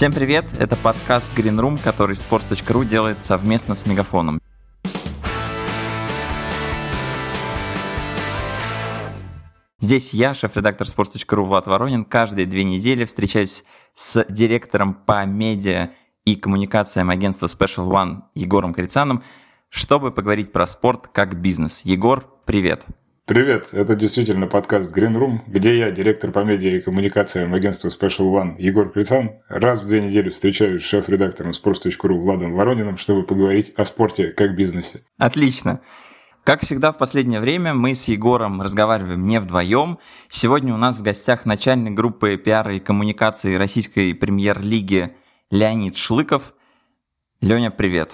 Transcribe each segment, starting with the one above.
Всем привет! Это подкаст Green Room, который sports.ru делает совместно с Мегафоном. Здесь я, шеф-редактор sports.ru Влад Воронин, каждые две недели встречаюсь с директором по медиа и коммуникациям агентства Special One Егором Крицаном, чтобы поговорить про спорт как бизнес. Егор, привет! Привет, это действительно подкаст Green Room, где я, директор по медиа и коммуникациям агентства Special One Егор Крицан, раз в две недели встречаюсь с шеф-редактором sports.ru Владом Ворониным, чтобы поговорить о спорте как бизнесе. Отлично. Как всегда в последнее время мы с Егором разговариваем не вдвоем. Сегодня у нас в гостях начальник группы пиара и коммуникации российской премьер-лиги Леонид Шлыков. Леня, привет.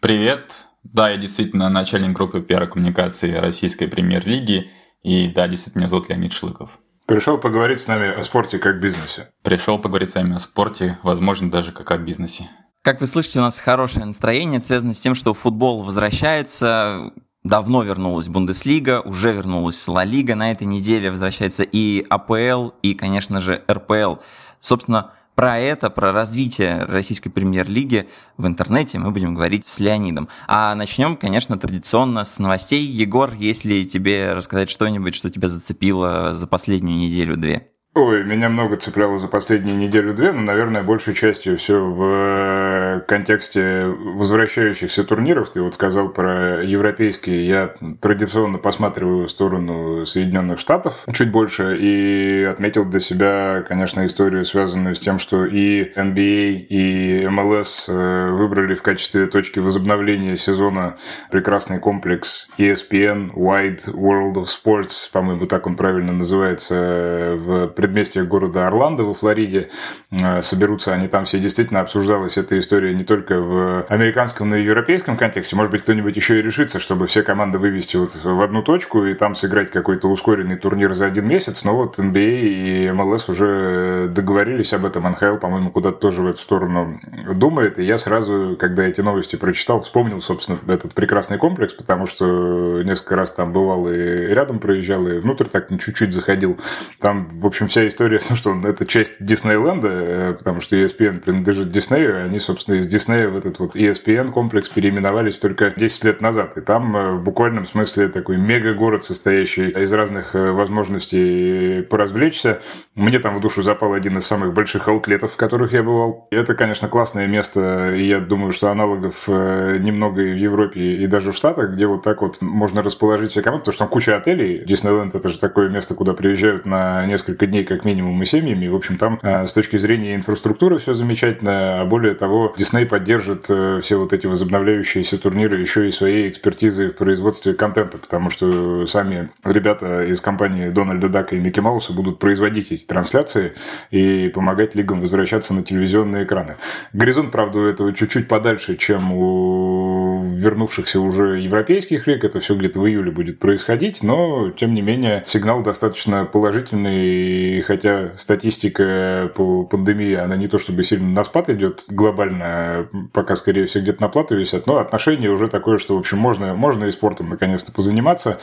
Привет. Да, я действительно начальник группы пиар-коммуникации российской премьер-лиги. И да, действительно, меня зовут Леонид Шлыков. Пришел поговорить с нами о спорте как бизнесе. Пришел поговорить с вами о спорте, возможно, даже как о бизнесе. Как вы слышите, у нас хорошее настроение, связано с тем, что футбол возвращается. Давно вернулась Бундеслига, уже вернулась Ла Лига. На этой неделе возвращается и АПЛ, и, конечно же, РПЛ. Собственно, про это, про развитие российской премьер-лиги в интернете мы будем говорить с Леонидом. А начнем, конечно, традиционно с новостей. Егор, если тебе рассказать что-нибудь, что тебя зацепило за последнюю неделю-две? Ой, меня много цепляло за последние неделю-две, но, наверное, большей частью все в э, контексте возвращающихся турниров. Ты вот сказал про европейские. Я традиционно посматриваю в сторону Соединенных Штатов чуть больше и отметил для себя, конечно, историю, связанную с тем, что и NBA, и MLS э, выбрали в качестве точки возобновления сезона прекрасный комплекс ESPN Wide World of Sports, по-моему, так он правильно называется, в предместьях города Орландо во Флориде. Э, соберутся они там все. Действительно обсуждалась эта история не только в американском, но и европейском контексте. Может быть, кто-нибудь еще и решится, чтобы все команды вывести вот в одну точку и там сыграть какой-то ускоренный турнир за один месяц. Но вот NBA и MLS уже договорились об этом. НХЛ, по-моему, куда-то тоже в эту сторону думает. И я сразу, когда эти новости прочитал, вспомнил, собственно, этот прекрасный комплекс, потому что несколько раз там бывал и рядом проезжал, и внутрь так чуть-чуть заходил. Там, в общем, вся история, ну, что это часть Диснейленда, э, потому что ESPN принадлежит Диснею, они, собственно, из Диснея в этот вот ESPN комплекс переименовались только 10 лет назад. И там э, в буквальном смысле такой мега-город, состоящий из разных э, возможностей поразвлечься. Мне там в душу запал один из самых больших аутлетов, в которых я бывал. И это, конечно, классное место, и я думаю, что аналогов немного и в Европе, и даже в Штатах, где вот так вот можно расположить все команды, потому что там куча отелей. Диснейленд это же такое место, куда приезжают на несколько дней как минимум и семьями. В общем, там э, с точки зрения инфраструктуры все замечательно. А более того, Disney поддержит э, все вот эти возобновляющиеся турниры еще и своей экспертизой в производстве контента, потому что сами ребята из компании Дональда Дака и Микки Мауса будут производить эти трансляции и помогать лигам возвращаться на телевизионные экраны. Горизонт, правда, у этого чуть-чуть подальше, чем у вернувшихся уже европейских лиг. Это все где-то в июле будет происходить, но, тем не менее, сигнал достаточно положительный и хотя статистика по пандемии, она не то чтобы сильно на спад идет глобально, пока, скорее всего, где-то на плату висят, но отношение уже такое, что, в общем, можно, можно и спортом наконец-то позаниматься,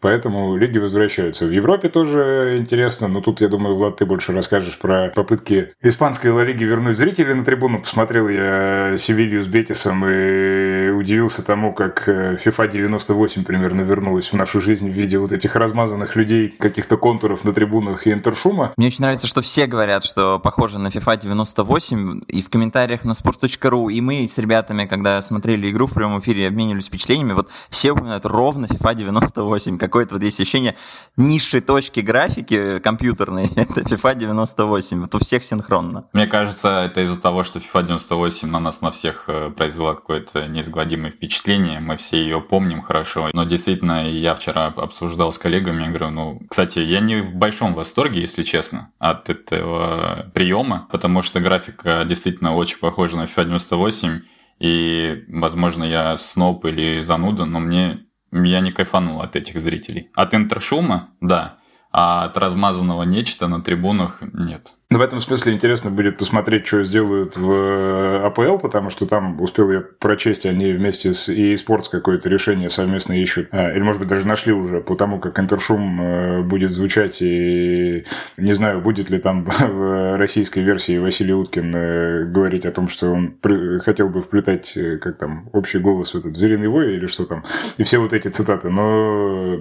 поэтому лиги возвращаются. В Европе тоже интересно, но тут, я думаю, Влад, ты больше расскажешь про попытки испанской Ла Лиги вернуть зрителей на трибуну. Посмотрел я Севилью с Бетисом и удивился тому, как FIFA 98 примерно вернулась в нашу жизнь в виде вот этих размазанных людей, каких-то контуров на трибунах и интершума. Мне очень нравится, что все говорят, что похоже на FIFA 98, и в комментариях на sports.ru, и мы с ребятами, когда смотрели игру в прямом эфире, обменивались впечатлениями, вот все упоминают ровно FIFA 98. Какое-то вот есть ощущение низшей точки графики компьютерной, это FIFA 98, вот у всех синхронно. Мне кажется, это из-за того, что FIFA 98 на нас на всех э, произвела какое-то неизгладимое впечатление, мы все ее помним хорошо, но действительно, я вчера обсуждал с коллегами, я говорю, ну, кстати, я не в большом восторге, если честно, от этого приема, потому что графика действительно очень похожа на FIFA 98, и, возможно, я сноб или зануда, но мне я не кайфанул от этих зрителей. От интершума, да, а от размазанного нечто на трибунах нет. Но в этом смысле интересно будет посмотреть, что сделают в э, АПЛ, потому что там успел я прочесть, они вместе с EA Sports какое-то решение совместно ищут. А, или, может быть, даже нашли уже по тому, как интершум э, будет звучать. И не знаю, будет ли там в российской версии Василий Уткин э, говорить о том, что он хотел бы вплетать, как там, общий голос в этот «Звериный вой» или что там. И все вот эти цитаты. Но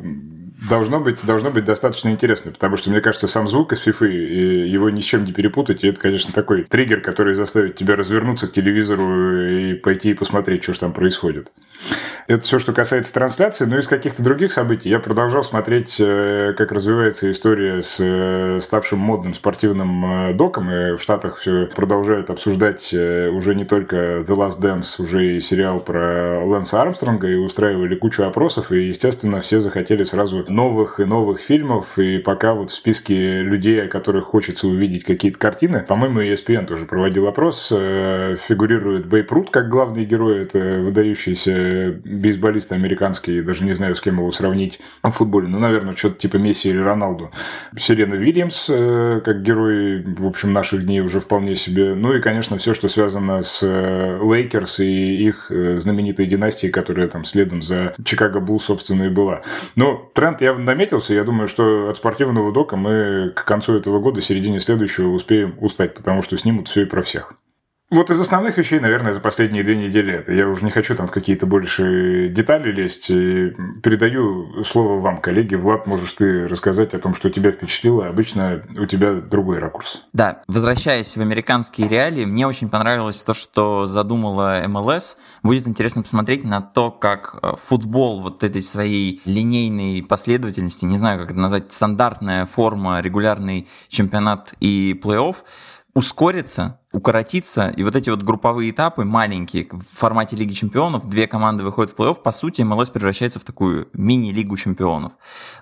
должно быть, должно быть достаточно интересно, потому что, мне кажется, сам звук из FIFA, его ни с чем не перепутать, и это, конечно, такой триггер, который заставит тебя развернуться к телевизору и пойти и посмотреть, что же там происходит. Это все, что касается трансляции, но из каких-то других событий я продолжал смотреть, э, как развивается история с э, ставшим модным спортивным э, доком, и в Штатах все продолжают обсуждать уже не только The Last Dance, уже и сериал про Лэнса Армстронга, и устраивали кучу опросов, и, естественно, все захотели сразу новых и новых фильмов, и пока вот в списке людей, о которых хочется увидеть какие-то картины, по-моему, ESPN тоже проводил опрос, фигурирует Бейб Рут как главный герой, это выдающийся бейсболист американский, даже не знаю, с кем его сравнить в футболе, ну, наверное, что-то типа Месси или Роналду. Серена Вильямс, э, как герой, в общем, наших дней уже вполне себе. Ну и, конечно, все, что связано с э, Лейкерс и их э, знаменитой династией, которая там следом за Чикаго Буллз, собственно, и была. Но тренд явно наметился. Я думаю, что от спортивного дока мы к концу этого года, середине следующего успеем устать, потому что снимут все и про всех. Вот из основных вещей, наверное, за последние две недели это. Я уже не хочу там в какие-то больше детали лезть. Передаю слово вам, коллеги. Влад, можешь ты рассказать о том, что тебя впечатлило. Обычно у тебя другой ракурс. Да, возвращаясь в американские реалии, мне очень понравилось то, что задумала МЛС. Будет интересно посмотреть на то, как э, футбол вот этой своей линейной последовательности, не знаю, как это назвать, стандартная форма, регулярный чемпионат и плей-офф, ускорится укоротиться, и вот эти вот групповые этапы маленькие в формате Лиги Чемпионов, две команды выходят в плей-офф, по сути, МЛС превращается в такую мини-лигу чемпионов.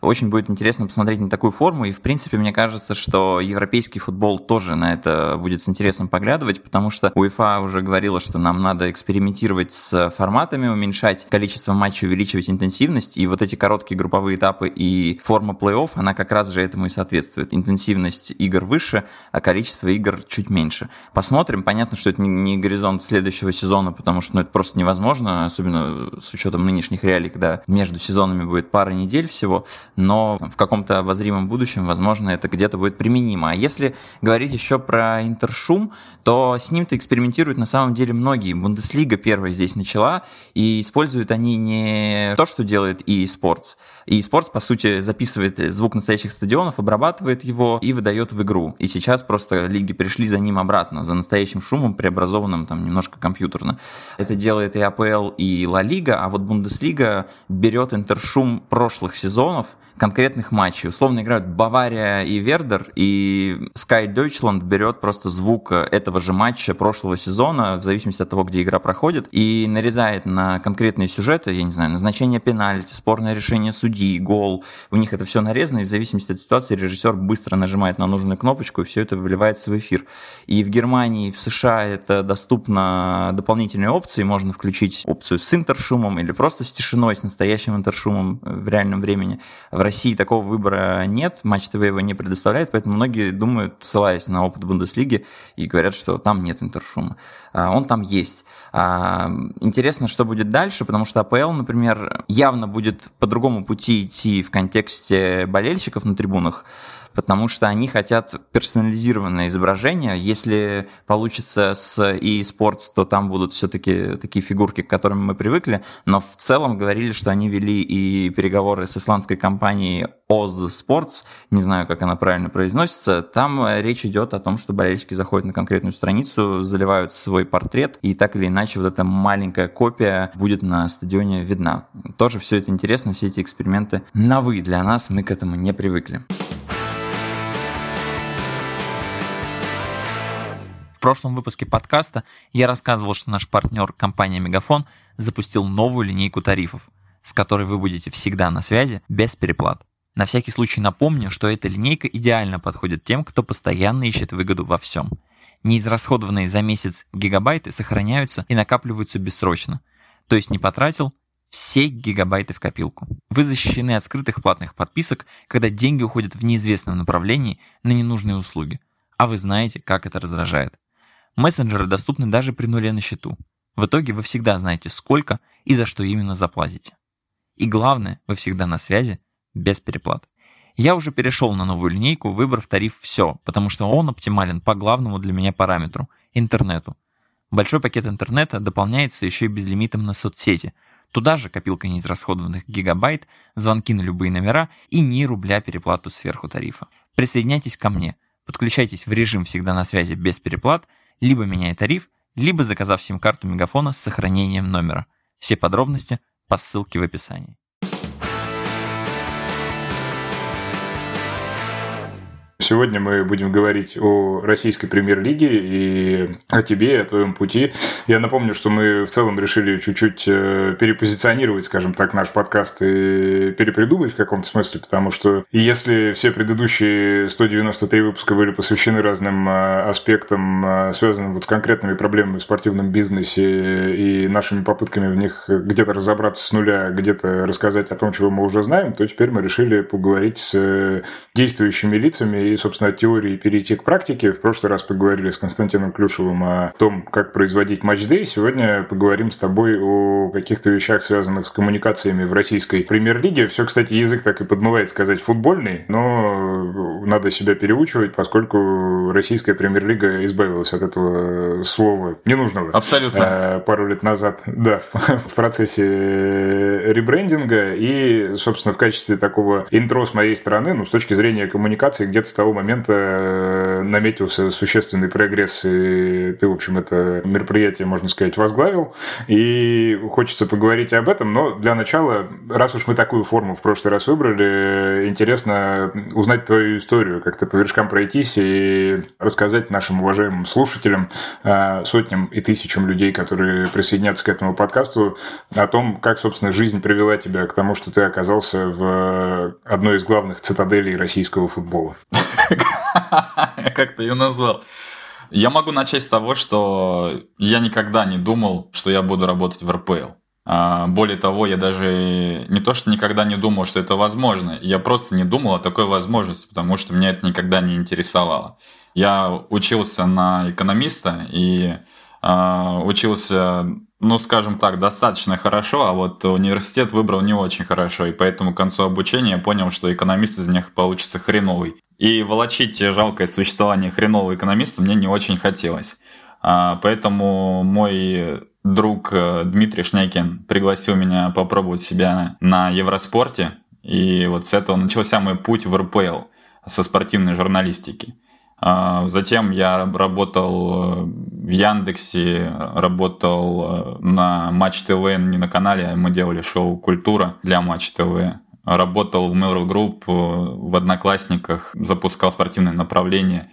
Очень будет интересно посмотреть на такую форму, и, в принципе, мне кажется, что европейский футбол тоже на это будет с интересом поглядывать, потому что УЕФА уже говорила, что нам надо экспериментировать с форматами, уменьшать количество матчей, увеличивать интенсивность, и вот эти короткие групповые этапы и форма плей-офф, она как раз же этому и соответствует. Интенсивность игр выше, а количество игр чуть меньше Посмотрим. Понятно, что это не, не горизонт следующего сезона, потому что ну, это просто невозможно, особенно с учетом нынешних реалий, когда между сезонами будет пара недель всего, но в каком-то обозримом будущем, возможно, это где-то будет применимо. А если говорить еще про интершум, то с ним-то экспериментируют на самом деле многие. Бундеслига первая здесь начала, и используют они не то, что делает и eSports. И eSports, по сути, записывает звук настоящих стадионов, обрабатывает его и выдает в игру. И сейчас просто лиги пришли за ним обратно за настоящим шумом, преобразованным там немножко компьютерно. Это делает и АПЛ, и Ла Лига, а вот Бундеслига берет интершум прошлых сезонов, конкретных матчей. Условно играют Бавария и Вердер, и Sky Deutschland берет просто звук этого же матча прошлого сезона, в зависимости от того, где игра проходит, и нарезает на конкретные сюжеты, я не знаю, назначение пенальти, спорное решение судьи, гол. У них это все нарезано, и в зависимости от ситуации режиссер быстро нажимает на нужную кнопочку, и все это выливается в эфир. И в Германии, и в США это доступно дополнительные опции, можно включить опцию с интершумом или просто с тишиной, с настоящим интершумом в реальном времени. В России такого выбора нет, Матч ТВ его не предоставляет, поэтому многие думают, ссылаясь на опыт Бундеслиги, и говорят, что там нет интершума. А, он там есть. А, интересно, что будет дальше, потому что АПЛ, например, явно будет по другому пути идти в контексте болельщиков на трибунах потому что они хотят персонализированное изображение. Если получится с eSports, то там будут все-таки такие фигурки, к которым мы привыкли, но в целом говорили, что они вели и переговоры с исландской компанией Oz Sports, не знаю, как она правильно произносится, там речь идет о том, что болельщики заходят на конкретную страницу, заливают свой портрет, и так или иначе вот эта маленькая копия будет на стадионе видна. Тоже все это интересно, все эти эксперименты новые для нас, мы к этому не привыкли. В прошлом выпуске подкаста я рассказывал, что наш партнер компания Мегафон запустил новую линейку тарифов, с которой вы будете всегда на связи без переплат. На всякий случай напомню, что эта линейка идеально подходит тем, кто постоянно ищет выгоду во всем. Неизрасходованные за месяц гигабайты сохраняются и накапливаются бессрочно. То есть не потратил, все гигабайты в копилку. Вы защищены от скрытых платных подписок, когда деньги уходят в неизвестном направлении на ненужные услуги. А вы знаете, как это раздражает. Мессенджеры доступны даже при нуле на счету. В итоге вы всегда знаете, сколько и за что именно заплатите. И главное, вы всегда на связи, без переплат. Я уже перешел на новую линейку, выбрав тариф «Все», потому что он оптимален по главному для меня параметру – интернету. Большой пакет интернета дополняется еще и безлимитом на соцсети. Туда же копилка неизрасходованных гигабайт, звонки на любые номера и ни рубля переплату сверху тарифа. Присоединяйтесь ко мне, подключайтесь в режим «Всегда на связи» без переплат, либо меняя тариф, либо заказав сим-карту Мегафона с сохранением номера. Все подробности по ссылке в описании. Сегодня мы будем говорить о российской премьер-лиге и о тебе, о твоем пути. Я напомню, что мы в целом решили чуть-чуть э, перепозиционировать, скажем так, наш подкаст и перепридумать в каком-то смысле, потому что если все предыдущие 193 выпуска были посвящены разным э, аспектам, э, связанным вот с конкретными проблемами в спортивном бизнесе и нашими попытками в них где-то разобраться с нуля, где-то рассказать о том, чего мы уже знаем, то теперь мы решили поговорить с действующими лицами и, собственно, от теории перейти к практике. В прошлый раз поговорили с Константином Клюшевым о том, как производить матчдей. Сегодня поговорим с тобой о каких-то вещах, связанных с коммуникациями в российской премьер-лиге. Все, кстати, язык так и подмывает сказать футбольный, но надо себя переучивать, поскольку российская премьер-лига избавилась от этого слова ненужного. Абсолютно. Э, пару лет назад, да, в процессе ребрендинга. И, собственно, в качестве такого интро с моей стороны, ну, с точки зрения коммуникации, где-то того момента э, наметился существенный прогресс, и ты, в общем, это мероприятие, можно сказать, возглавил. И хочется поговорить об этом, но для начала, раз уж мы такую форму в прошлый раз выбрали, интересно узнать твою историю, как-то по вершкам пройтись и рассказать нашим уважаемым слушателям, э, сотням и тысячам людей, которые присоединятся к этому подкасту, о том, как, собственно, жизнь привела тебя к тому, что ты оказался в одной из главных цитаделей российского футбола. Как ты ее назвал? Я могу начать с того, что я никогда не думал, что я буду работать в РПЛ. А, более того, я даже не то, что никогда не думал, что это возможно, я просто не думал о такой возможности, потому что меня это никогда не интересовало. Я учился на экономиста и э, учился, ну, скажем так, достаточно хорошо, а вот университет выбрал не очень хорошо, и поэтому к концу обучения я понял, что экономист из меня получится хреновый. И волочить жалкое существование хренового экономиста мне не очень хотелось. А, поэтому мой друг э, Дмитрий Шнякин пригласил меня попробовать себя на Евроспорте. И вот с этого начался мой путь в РПЛ со спортивной журналистики. А, затем я работал э, в Яндексе, работал э, на Матч ТВ, не на канале, а мы делали шоу «Культура» для Матч ТВ работал в Mail.ru Group, э, в Одноклассниках, запускал спортивное направление,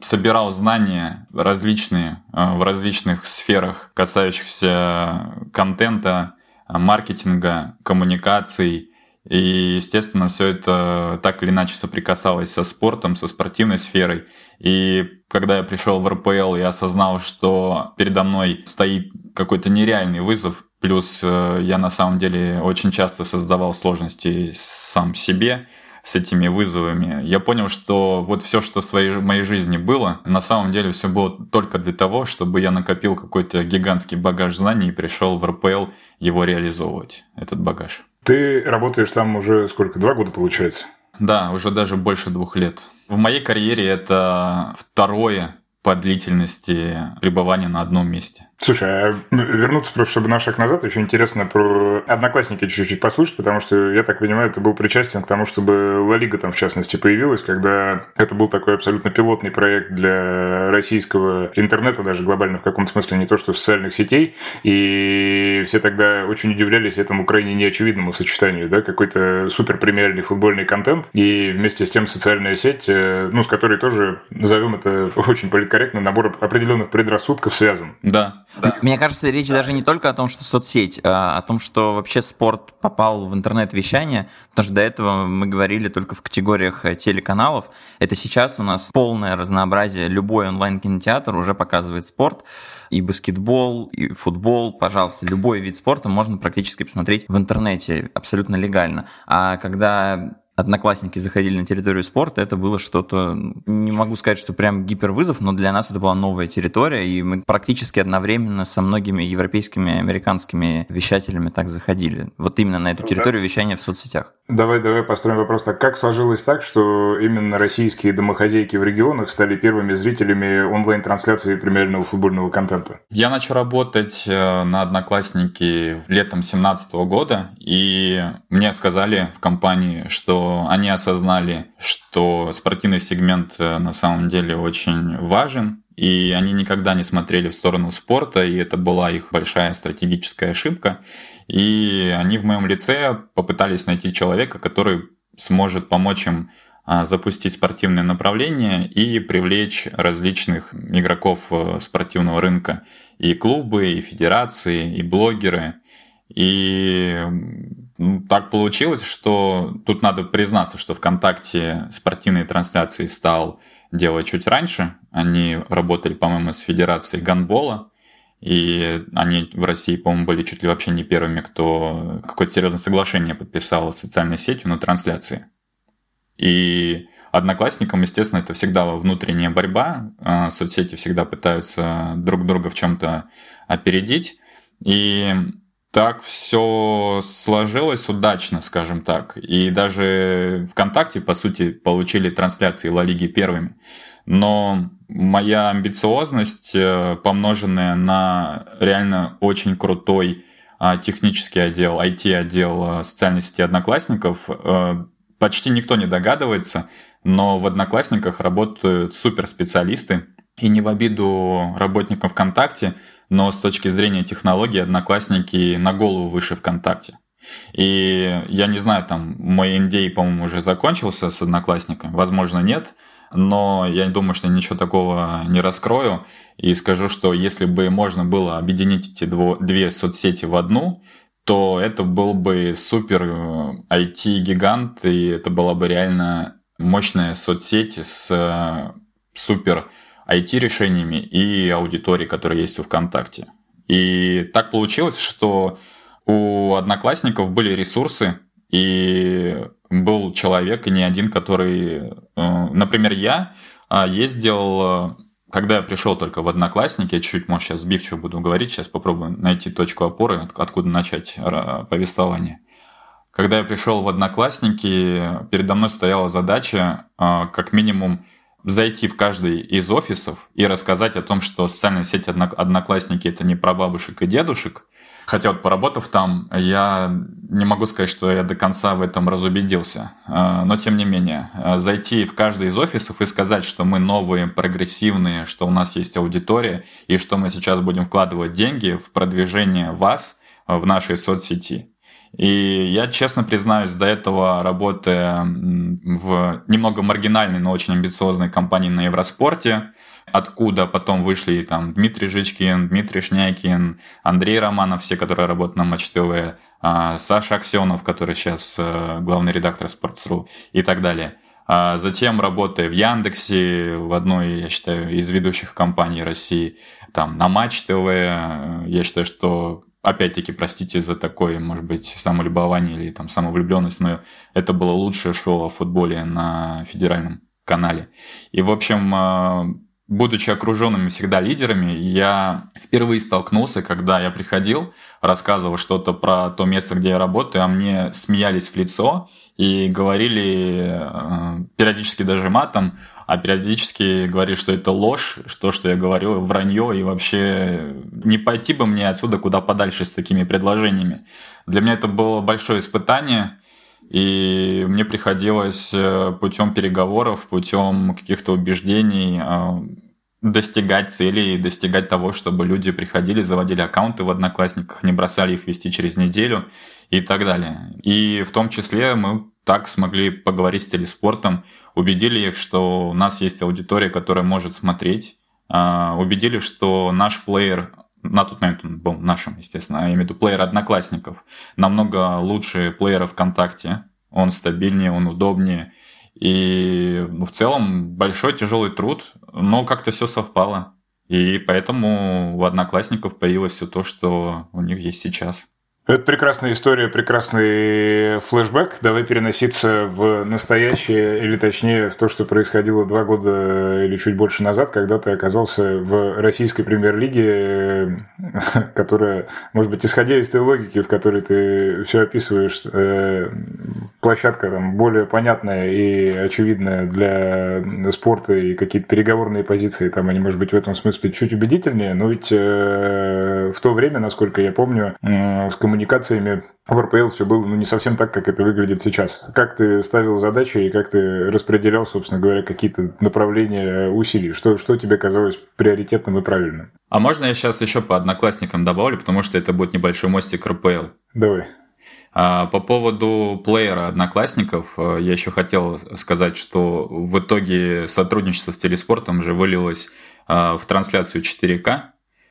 собирал знания различные э, в различных сферах, касающихся контента, маркетинга, коммуникаций. И, естественно, все это так или иначе соприкасалось со спортом, со спортивной сферой. И когда я пришел в РПЛ, я осознал, что передо мной стоит какой-то нереальный вызов, Плюс э, я на самом деле очень часто создавал сложности сам себе с этими вызовами. Я понял, что вот все, что в своей моей жизни было, на самом деле все было только для того, чтобы я накопил какой-то гигантский багаж знаний и пришел в РПЛ его реализовывать, этот багаж. Ты работаешь там уже сколько? Два года получается? Да, уже даже больше двух лет. В моей карьере это второе по длительности пребывания на одном месте. Слушай, а вернуться просто, чтобы на шаг назад, очень интересно про одноклассники чуть-чуть послушать, потому что, я так понимаю, ты был причастен к тому, чтобы Ла Лига там, в частности, появилась, когда это был такой абсолютно пилотный проект для российского интернета, даже глобально в каком-то смысле, не то что социальных сетей, и все тогда очень удивлялись этому крайне неочевидному сочетанию, да, какой-то супер премиальный футбольный контент и вместе с тем социальная сеть, э, ну, с которой тоже, назовем это очень политически политкорректно, набор определенных предрассудков связан. Да. да. Мне кажется, речь даже не только о том, что соцсеть, а о том, что вообще спорт попал в интернет-вещание, потому что до этого мы говорили только в категориях э, телеканалов. Это сейчас у нас полное разнообразие. Любой онлайн-кинотеатр уже показывает спорт и баскетбол, и футбол, пожалуйста, любой вид спорта можно практически посмотреть в интернете абсолютно легально. А когда одноклассники заходили на территорию спорта, это было что-то, не могу сказать, что прям гипервызов, но для нас это была новая территория, и мы практически одновременно со многими европейскими и американскими вещателями так заходили. Вот именно на эту территорию вещания в соцсетях. Давай, давай построим вопрос так. Как сложилось так, что именно российские домохозяйки в регионах стали первыми зрителями онлайн-трансляции премиального футбольного контента? Я начал работать э, на Одноклассники летом 2017 года, и мне сказали в компании, что они осознали, что спортивный сегмент э, на самом деле очень важен, и они никогда не смотрели в сторону спорта, и это была их большая стратегическая ошибка. И они в моем лице попытались найти человека, который сможет помочь им а, запустить спортивное направление и привлечь различных игроков э, спортивного рынка. И клубы, и федерации, и блогеры. И так получилось, что тут надо признаться, что ВКонтакте спортивные трансляции стал делать чуть раньше. Они работали, по-моему, с Федерацией гандбола. И они в России, по-моему, были чуть ли вообще не первыми, кто какое-то серьезное соглашение подписал с социальной сетью на трансляции. И одноклассникам, естественно, это всегда внутренняя борьба. А, соцсети всегда пытаются друг друга в чем-то опередить. И так все сложилось удачно, скажем так. И даже ВКонтакте, по сути, получили трансляции Ла Лиги первыми но моя амбициозность, э, помноженная на реально очень крутой а, технический отдел, IT-отдел э, социальной сети Одноклассников, э, почти никто не догадывается, но в Одноклассниках работают суперспециалисты, и не в обиду работникам ВКонтакте, но с точки зрения технологий Одноклассники на голову выше ВКонтакте. И я не знаю, там мой NDA, по-моему, уже закончился с Одноклассниками, возможно, нет, но я думаю, что ничего такого не раскрою. И скажу, что если бы можно было объединить эти две соцсети в одну, то это был бы супер IT-гигант, э, и это была бы реально мощная соцсеть с э, супер IT-решениями и аудиторией, которая есть у ВКонтакте. И так получилось, что у одноклассников были ресурсы, и был человек, и не один, который... Э, например, я а, ездил, э, когда я пришел только в Одноклассники, я чуть-чуть, может, сейчас сбивчиво буду говорить, сейчас попробую найти точку опоры, откуда начать повествование. Когда я пришел в Одноклассники, передо мной стояла задача э, как минимум зайти в каждый из офисов и рассказать о том, что социальная сеть Одноклассники – это не про бабушек и дедушек, Хотя вот поработав там, я не могу сказать, что я до конца в этом разубедился. А, но тем не менее, а, зайти в каждый из офисов и сказать, что мы новые, прогрессивные, что у нас есть аудитория и что мы сейчас будем вкладывать деньги в продвижение вас в нашей соцсети. И я честно признаюсь, до этого работая в немного маргинальной, но очень амбициозной компании на Евроспорте, откуда потом вышли там Дмитрий Жичкин, Дмитрий Шнякин, Андрей Романов, все, которые работают на Матч ТВ, а, Саша Аксенов, который сейчас э, главный редактор Sports.ru и так далее. А затем работая в Яндексе, в одной, я считаю, из ведущих компаний России, там на Матч ТВ, э, я считаю, что опять-таки, простите за такое, может быть, самолюбование или там самовлюбленность, но это было лучшее шоу о футболе на федеральном канале. И, в общем, э, будучи окруженными всегда лидерами, я впервые столкнулся, когда я приходил, рассказывал что-то про то место, где я работаю, а мне смеялись в лицо и говорили э, периодически даже матом, а периодически говорили, что это ложь, что, что я говорю, вранье, и вообще не пойти бы мне отсюда куда подальше с такими предложениями. Для меня это было большое испытание, и мне приходилось э, путем переговоров, путем каких-то убеждений э, достигать целей, достигать того, чтобы люди приходили, заводили аккаунты в Одноклассниках, не бросали их вести через неделю и так далее. И в том числе мы так смогли поговорить с телеспортом, убедили их, что у нас есть аудитория, которая может смотреть а, убедили, что наш плеер на тот момент он был нашим, естественно, я имею в виду плеер Одноклассников, намного лучше плеера ВКонтакте, он стабильнее, он удобнее, и в целом большой тяжелый труд, но как-то все совпало. И поэтому у одноклассников появилось все то, что у них есть сейчас. Это прекрасная история, прекрасный флешбэк. Давай переноситься в настоящее, или точнее в то, что происходило два года или чуть больше назад, когда ты оказался в российской премьер-лиге, которая, может быть, исходя из той логики, в которой ты все описываешь, э, площадка там более понятная и очевидная для спорта и какие-то переговорные позиции, там они, может быть, в этом смысле чуть убедительнее, но ведь э, в то время, насколько я помню, с коммуникацией коммуникациями в РПЛ все было ну, не совсем так, как это выглядит сейчас. Как ты ставил задачи и как ты распределял, собственно говоря, какие-то направления усилий? Что, что тебе казалось приоритетным и правильным? А можно я сейчас еще по одноклассникам добавлю, потому что это будет небольшой мостик РПЛ. Давай. А, по поводу плеера одноклассников, э, я еще хотел сказать, что в итоге сотрудничество с телеспортом уже вылилось э, в трансляцию 4К,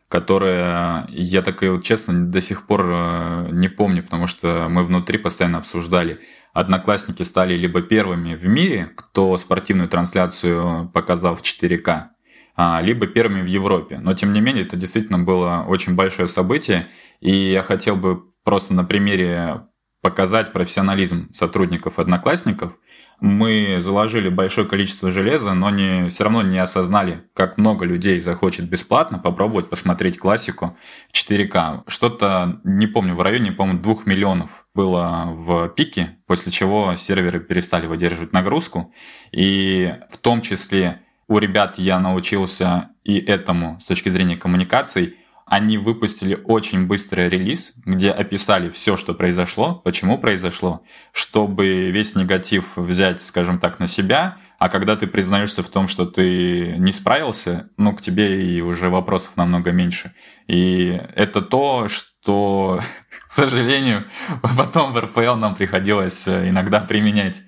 которая, я так и вот честно до сих пор э, не помню, потому что мы внутри постоянно обсуждали. Одноклассники стали либо первыми в мире, кто спортивную трансляцию показал в 4К, а, либо первыми в Европе. Но тем не менее, это действительно было очень большое событие, и я хотел бы просто на примере показать профессионализм сотрудников одноклассников – мы заложили большое количество железа, но не, все равно не осознали, как много людей захочет бесплатно попробовать посмотреть классику 4К. Что-то, не помню, в районе, по-моему, 2 миллионов было в пике, после чего серверы перестали выдерживать нагрузку. И в том числе у ребят я научился и этому с точки зрения коммуникаций – они выпустили очень быстрый релиз, где описали все, что произошло, почему произошло, чтобы весь негатив взять, скажем так, на себя, а когда ты признаешься в том, что ты не справился, ну, к тебе и уже вопросов намного меньше. И это то, что, к сожалению, потом в РПЛ нам приходилось иногда применять.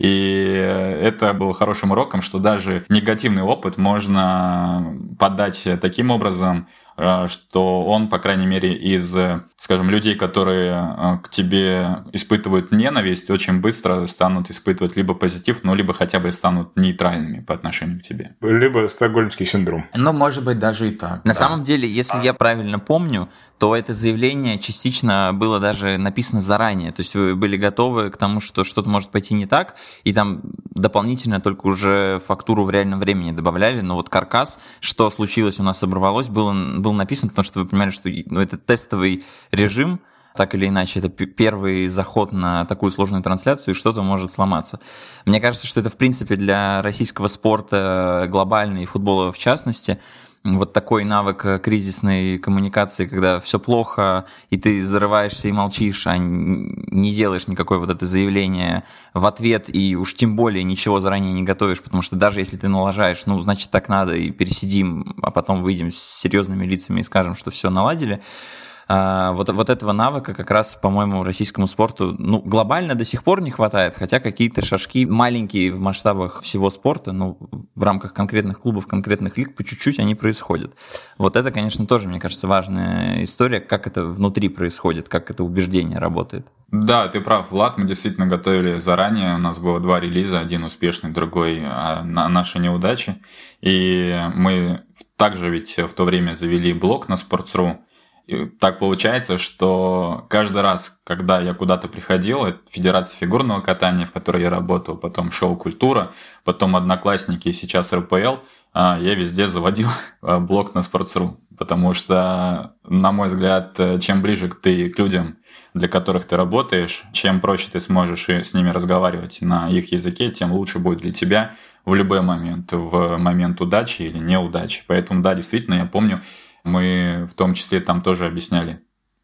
И это был хорошим уроком, что даже негативный опыт можно подать таким образом, Э, что он, по крайней мере, из, скажем, людей, которые э, к тебе испытывают ненависть, очень быстро станут испытывать либо позитив, ну, либо хотя бы станут нейтральными по отношению к тебе. Либо стокгольмский синдром. Ну, может быть, даже и так. На да. самом деле, если я правильно помню, то это заявление частично было даже написано заранее. То есть вы были готовы к тому, что что-то может пойти не так, и там дополнительно только уже фактуру в реальном времени добавляли. Но вот каркас, что случилось, у нас оборвалось, было был написан, потому что вы понимали, что ну, это тестовый режим, так или иначе, это первый заход на такую сложную трансляцию, и что-то может сломаться. Мне кажется, что это, в принципе, для российского спорта глобально и футбола в частности, вот такой навык кризисной коммуникации, когда все плохо, и ты зарываешься и молчишь, а не делаешь никакое вот это заявление в ответ, и уж тем более ничего заранее не готовишь, потому что даже если ты налажаешь, ну, значит, так надо, и пересидим, а потом выйдем с серьезными лицами и скажем, что все наладили, вот, вот этого навыка как раз, по-моему, российскому спорту ну, глобально до сих пор не хватает, хотя какие-то шажки маленькие в масштабах всего спорта, ну, в рамках конкретных клубов, конкретных лиг по чуть-чуть они происходят. Вот это, конечно, тоже, мне кажется, важная история, как это внутри происходит, как это убеждение работает. Да, ты прав, Влад, мы действительно готовили заранее, у нас было два релиза, один успешный, другой а, на наши неудачи, и мы также ведь в то время завели блог на Sports.ru, и так получается, что каждый раз, когда я куда-то приходил, Федерация фигурного катания, в которой я работал, потом шоу «Культура», потом «Одноклассники» и сейчас РПЛ, а, я везде заводил а, блог на Sports.ru, потому что, на мой взгляд, чем ближе ты к людям, для которых ты работаешь, чем проще ты сможешь с ними разговаривать на их языке, тем лучше будет для тебя в любой момент, в момент удачи или неудачи. Поэтому, да, действительно, я помню, мы в том числе там тоже объясняли,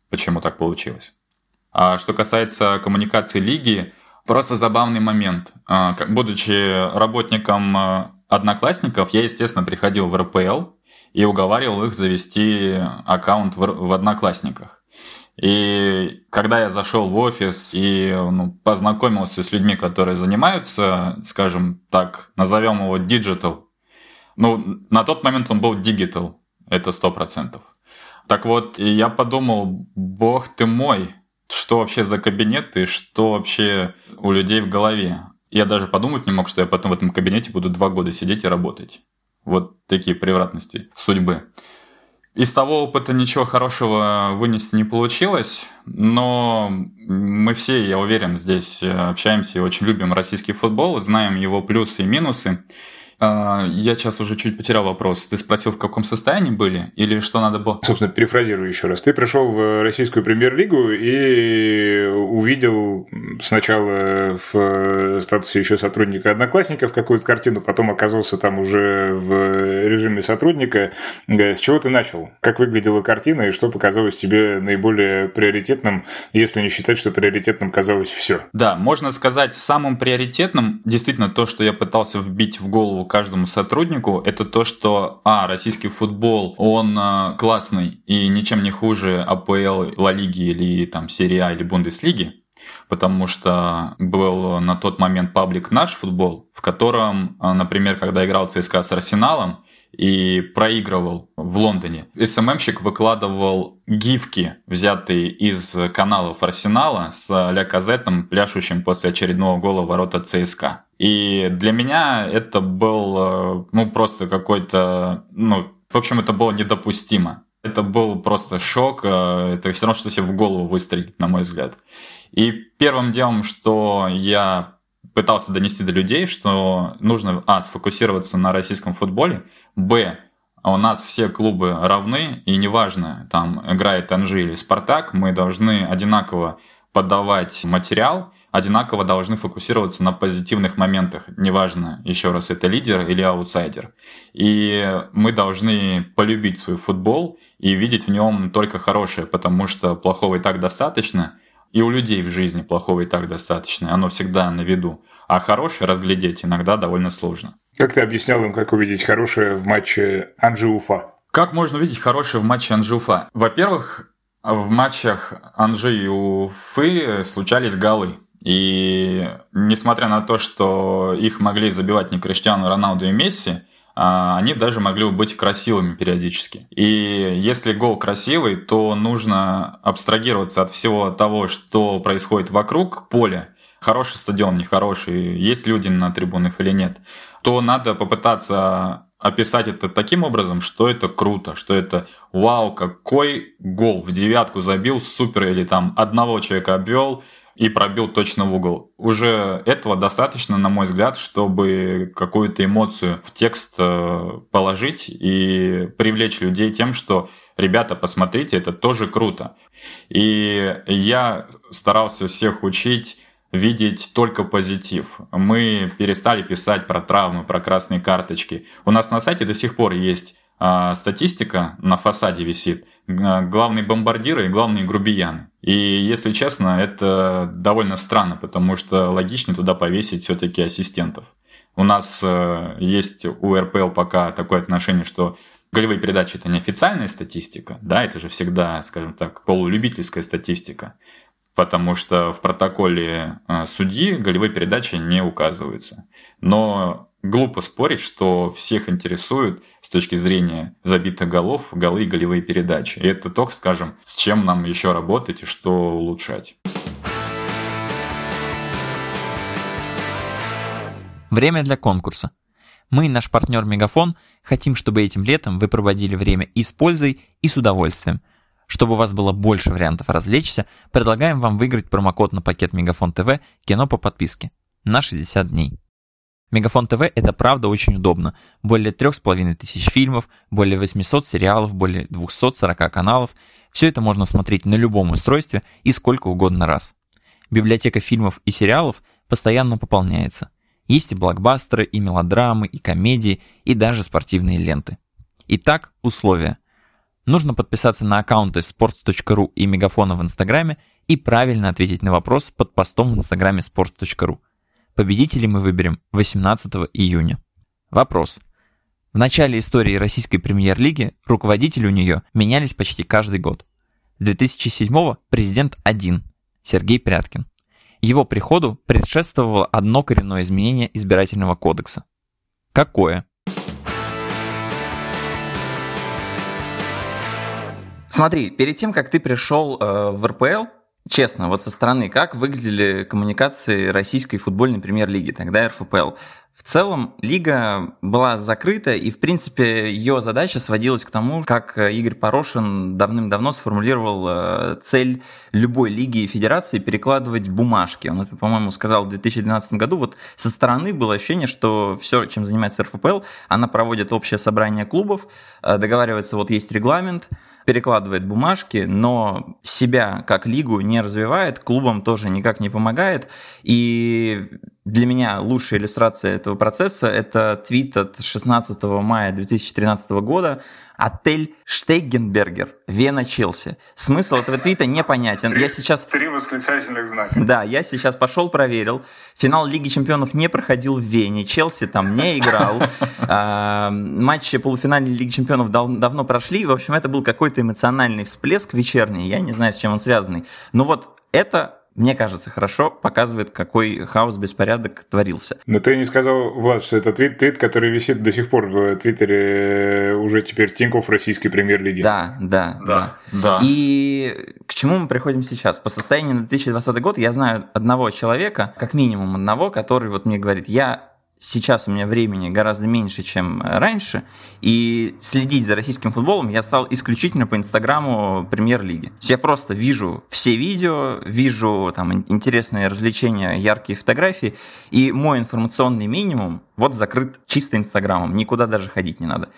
почему так получилось. А что касается коммуникации лиги, просто забавный момент. А, будучи работником а, одноклассников, я, естественно, приходил в РПЛ и уговаривал их завести аккаунт в Одноклассниках. И когда я зашел в офис и ну, познакомился с людьми, которые занимаются, скажем так, назовем его digital Ну, на тот момент он был digital, это сто процентов. Так вот, я подумал, бог ты мой, что вообще за кабинет и что вообще у людей в голове. Я даже подумать не мог, что я потом в этом кабинете буду два года сидеть и работать. Вот такие превратности судьбы. Из того опыта ничего хорошего вынести не получилось, но мы все, я уверен, здесь общаемся и очень любим российский футбол, знаем его плюсы и минусы. А, я сейчас уже чуть потерял вопрос. Ты спросил, в каком состоянии были или что надо было? Собственно, перефразирую еще раз. Ты пришел в российскую премьер-лигу и увидел сначала в статусе еще сотрудника одноклассников какую-то картину, потом оказался там уже в режиме сотрудника. С чего ты начал? Как выглядела картина и что показалось тебе наиболее приоритетным, если не считать, что приоритетным казалось все? Да, можно сказать, самым приоритетным действительно то, что я пытался вбить в голову каждому сотруднику, это то, что, а, российский футбол, он а, классный и ничем не хуже АПЛ, Ла Лиги или там серии А или Бундеслиги, потому что был на тот момент паблик «Наш футбол», в котором, а, например, когда играл ЦСКА с Арсеналом, и проигрывал в Лондоне. СММщик выкладывал гифки, взятые из каналов Арсенала с Ля Казетом, пляшущим после очередного гола ворота ЦСКА. И для меня это был, э, ну, просто какой-то, ну, в общем, это было недопустимо. Это был просто шок, э, это все равно, что себе в голову выстрелить, на мой взгляд. И первым делом, что я пытался донести до людей, что нужно, а, сфокусироваться на российском футболе, б, у нас все клубы равны, и неважно, там играет Анжи или Спартак, мы должны одинаково подавать материал, одинаково должны фокусироваться на позитивных моментах. Неважно, еще раз, это лидер или аутсайдер. И мы должны полюбить свой футбол и видеть в нем только хорошее, потому что плохого и так достаточно, и у людей в жизни плохого и так достаточно, оно всегда на виду. А хорошее разглядеть иногда довольно сложно. Как ты объяснял им, как увидеть хорошее в матче Анжи-Уфа? Как можно увидеть хорошее в матче Анжи-Уфа? Во-первых, в матчах Анжи и Уфы случались голы. И несмотря на то, что их могли забивать не Криштиану Роналду и Месси, а, они даже могли бы быть красивыми периодически. И если гол красивый, то нужно абстрагироваться от всего того, что происходит вокруг поля. Хороший стадион, нехороший, есть люди на трибунах или нет, то надо попытаться описать это таким образом, что это круто, что это вау, какой гол в девятку забил, супер, или там одного человека обвел, и пробил точно в угол. Уже этого достаточно, на мой взгляд, чтобы какую-то эмоцию в текст э, положить и привлечь людей тем, что ребята, посмотрите, это тоже круто. И я старался всех учить видеть только позитив. Мы перестали писать про травмы, про красные карточки. У нас на сайте до сих пор есть а, статистика на фасаде висит. Главные бомбардиры и главные грубияны. И, если честно, это довольно странно, потому что логичнее туда повесить все-таки ассистентов. У нас э, есть у РПЛ пока такое отношение, что голевые передачи это не официальная статистика, да, это же всегда, скажем так, полулюбительская статистика, потому что в протоколе э, судьи голевые передачи не указываются. Но глупо спорить, что всех интересует с точки зрения забитых голов голы и голевые передачи. И это только, скажем, с чем нам еще работать и что улучшать. Время для конкурса. Мы наш партнер Мегафон хотим, чтобы этим летом вы проводили время и с пользой, и с удовольствием. Чтобы у вас было больше вариантов развлечься, предлагаем вам выиграть промокод на пакет Мегафон ТВ «Кино по подписке» на 60 дней. Мегафон ТВ – это правда очень удобно. Более трех с половиной тысяч фильмов, более 800 сериалов, более 240 каналов. Все это можно смотреть на любом устройстве и сколько угодно раз. Библиотека фильмов и сериалов постоянно пополняется. Есть и блокбастеры, и мелодрамы, и комедии, и даже спортивные ленты. Итак, условия. Нужно подписаться на аккаунты sports.ru и Мегафона в Инстаграме и правильно ответить на вопрос под постом в Инстаграме sports.ru. Победителей мы выберем 18 июня. Вопрос. В начале истории российской премьер-лиги руководители у нее менялись почти каждый год. С 2007 президент один – Сергей Пряткин. Его приходу предшествовало одно коренное изменение избирательного кодекса. Какое? Смотри, перед тем, как ты пришел э, в РПЛ, честно, вот со стороны, как выглядели коммуникации российской футбольной премьер-лиги, тогда РФПЛ? В целом, лига была закрыта, и, в принципе, ее задача сводилась к тому, как Игорь Порошин давным-давно сформулировал э, цель любой лиги и федерации перекладывать бумажки. Он это, по-моему, сказал в 2012 году. Вот со стороны было ощущение, что все, чем занимается РФПЛ, она проводит общее собрание клубов, э, договаривается, вот есть регламент, перекладывает бумажки, но себя как лигу не развивает, клубам тоже никак не помогает. И для меня лучшая иллюстрация этого процесса – это твит от 16 мая 2013 года Отель Штейгенбергер, Вена, Челси. Смысл этого твита непонятен. Я сейчас... Три восклицательных знака. Да, я сейчас пошел, проверил. Финал Лиги Чемпионов не проходил в Вене. Челси там не играл. А, матчи полуфинальной Лиги Чемпионов давно прошли. В общем, это был какой-то эмоциональный всплеск вечерний. Я не знаю, с чем он связанный. Но вот это мне кажется, хорошо показывает, какой хаос, беспорядок творился. Но ты не сказал, Влад, что это твит, твит, который висит до сих пор в Твиттере уже теперь Тинькофф российской премьер-лиги. Да, да, да, да. И к чему мы приходим сейчас? По состоянию на 2020 год я знаю одного человека, как минимум одного, который вот мне говорит, я сейчас у меня времени гораздо меньше, чем раньше, и следить за российским футболом я стал исключительно по инстаграму премьер-лиги. Я просто вижу все видео, вижу там интересные развлечения, яркие фотографии, и мой информационный минимум вот закрыт чисто инстаграмом, никуда даже ходить не надо.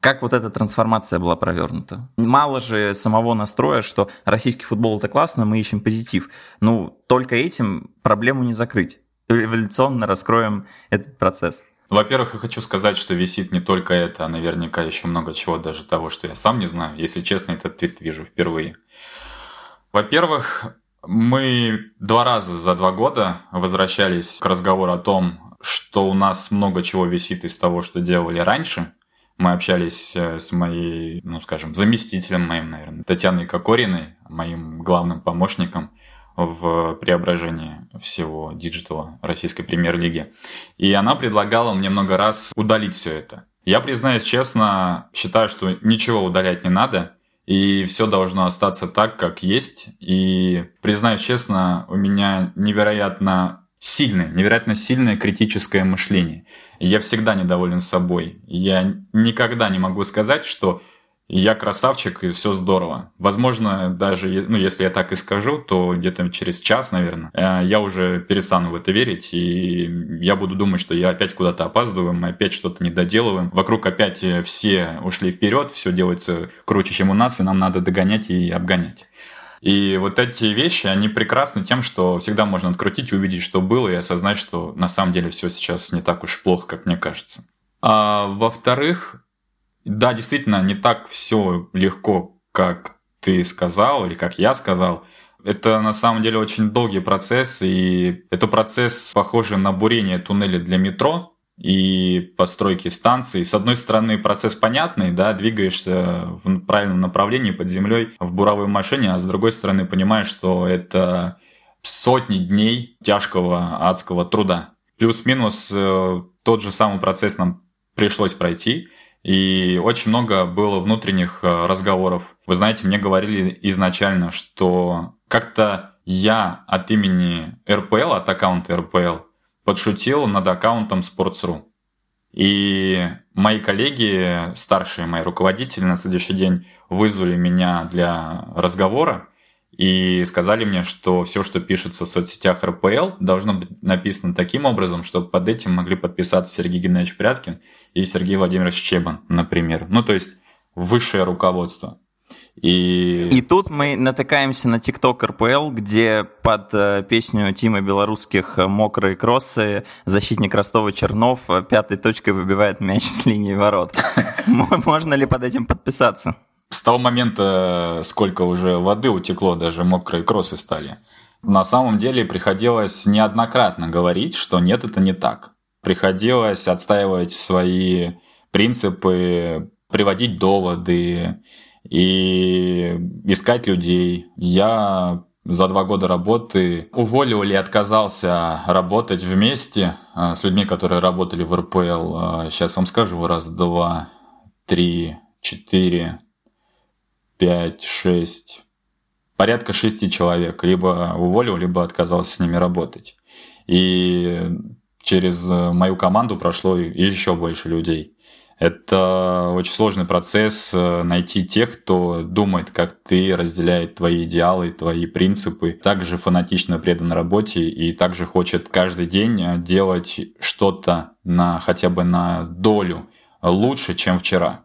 Как вот эта трансформация была провернута? Мало же самого настроя, что российский футбол это классно, мы ищем позитив. Ну, только этим проблему не закрыть эволюционно раскроем этот процесс. Во-первых, я хочу сказать, что висит не только это, а наверняка еще много чего, даже того, что я сам не знаю. Если честно, этот твит вижу впервые. Во-первых, мы два раза за два года возвращались к разговору о том, что у нас много чего висит из того, что делали раньше. Мы общались э, с моей, ну скажем, заместителем моим, наверное, Татьяной Кокориной, моим главным помощником – в преображении всего диджитала российской премьер-лиги. И она предлагала мне много раз удалить все это. Я, признаюсь честно, считаю, что ничего удалять не надо, и все должно остаться так, как есть. И, признаюсь честно, у меня невероятно сильное, невероятно сильное критическое мышление. Я всегда недоволен собой. Я никогда не могу сказать, что я красавчик, и все здорово. Возможно, даже, ну, если я так и скажу, то где-то через час, наверное, э, я уже перестану в это верить, и я буду думать, что я опять куда-то опаздываю, мы опять что-то не доделываем. Вокруг опять все ушли вперед, все делается круче, чем у нас, и нам надо догонять и обгонять. И вот эти вещи, они прекрасны тем, что всегда можно открутить, увидеть, что было, и осознать, что на самом деле все сейчас не так уж плохо, как мне кажется. А, во-вторых, да, действительно, не так все легко, как ты сказал или как я сказал. Это на самом деле очень долгий процесс, и это процесс похожий на бурение туннеля для метро и постройки станции. С одной стороны, процесс понятный, да, двигаешься в правильном направлении под землей в буровой машине, а с другой стороны, понимаешь, что это сотни дней тяжкого адского труда. Плюс-минус э, тот же самый процесс нам пришлось пройти. И очень много было внутренних э, разговоров. Вы знаете, мне говорили изначально, что как-то я от имени РПЛ, от аккаунта РПЛ, подшутил над аккаунтом Sports.ru. И мои коллеги, старшие мои руководители на следующий день вызвали меня для разговора и сказали мне, что все, что пишется в соцсетях РПЛ, должно быть написано таким образом, чтобы под этим могли подписаться Сергей Геннадьевич Пряткин и Сергей Владимирович Чебан, например. Ну, то есть высшее руководство. И... и тут мы натыкаемся на ТикТок РПЛ, где под э, песню Тима Белорусских «Мокрые кроссы» защитник Ростова Чернов э, пятой точкой выбивает мяч с линии ворот. Можно ли под этим подписаться? С того момента, сколько уже воды утекло, даже мокрые кроссы стали. На самом деле приходилось неоднократно говорить, что нет, это не так. Приходилось отстаивать свои принципы, приводить доводы и искать людей. Я за два года работы уволил или отказался работать вместе а, с людьми, которые работали в РПЛ. Сейчас а, вам скажу, раз, два, три, четыре, 5, 6, порядка шести человек. Либо уволил, либо отказался с ними работать. И через мою команду прошло еще больше людей. Это очень сложный процесс э, найти тех, кто думает, как ты, разделяет твои идеалы, твои принципы, также фанатично предан работе и также хочет каждый день э, делать что-то на хотя бы на долю лучше, чем вчера.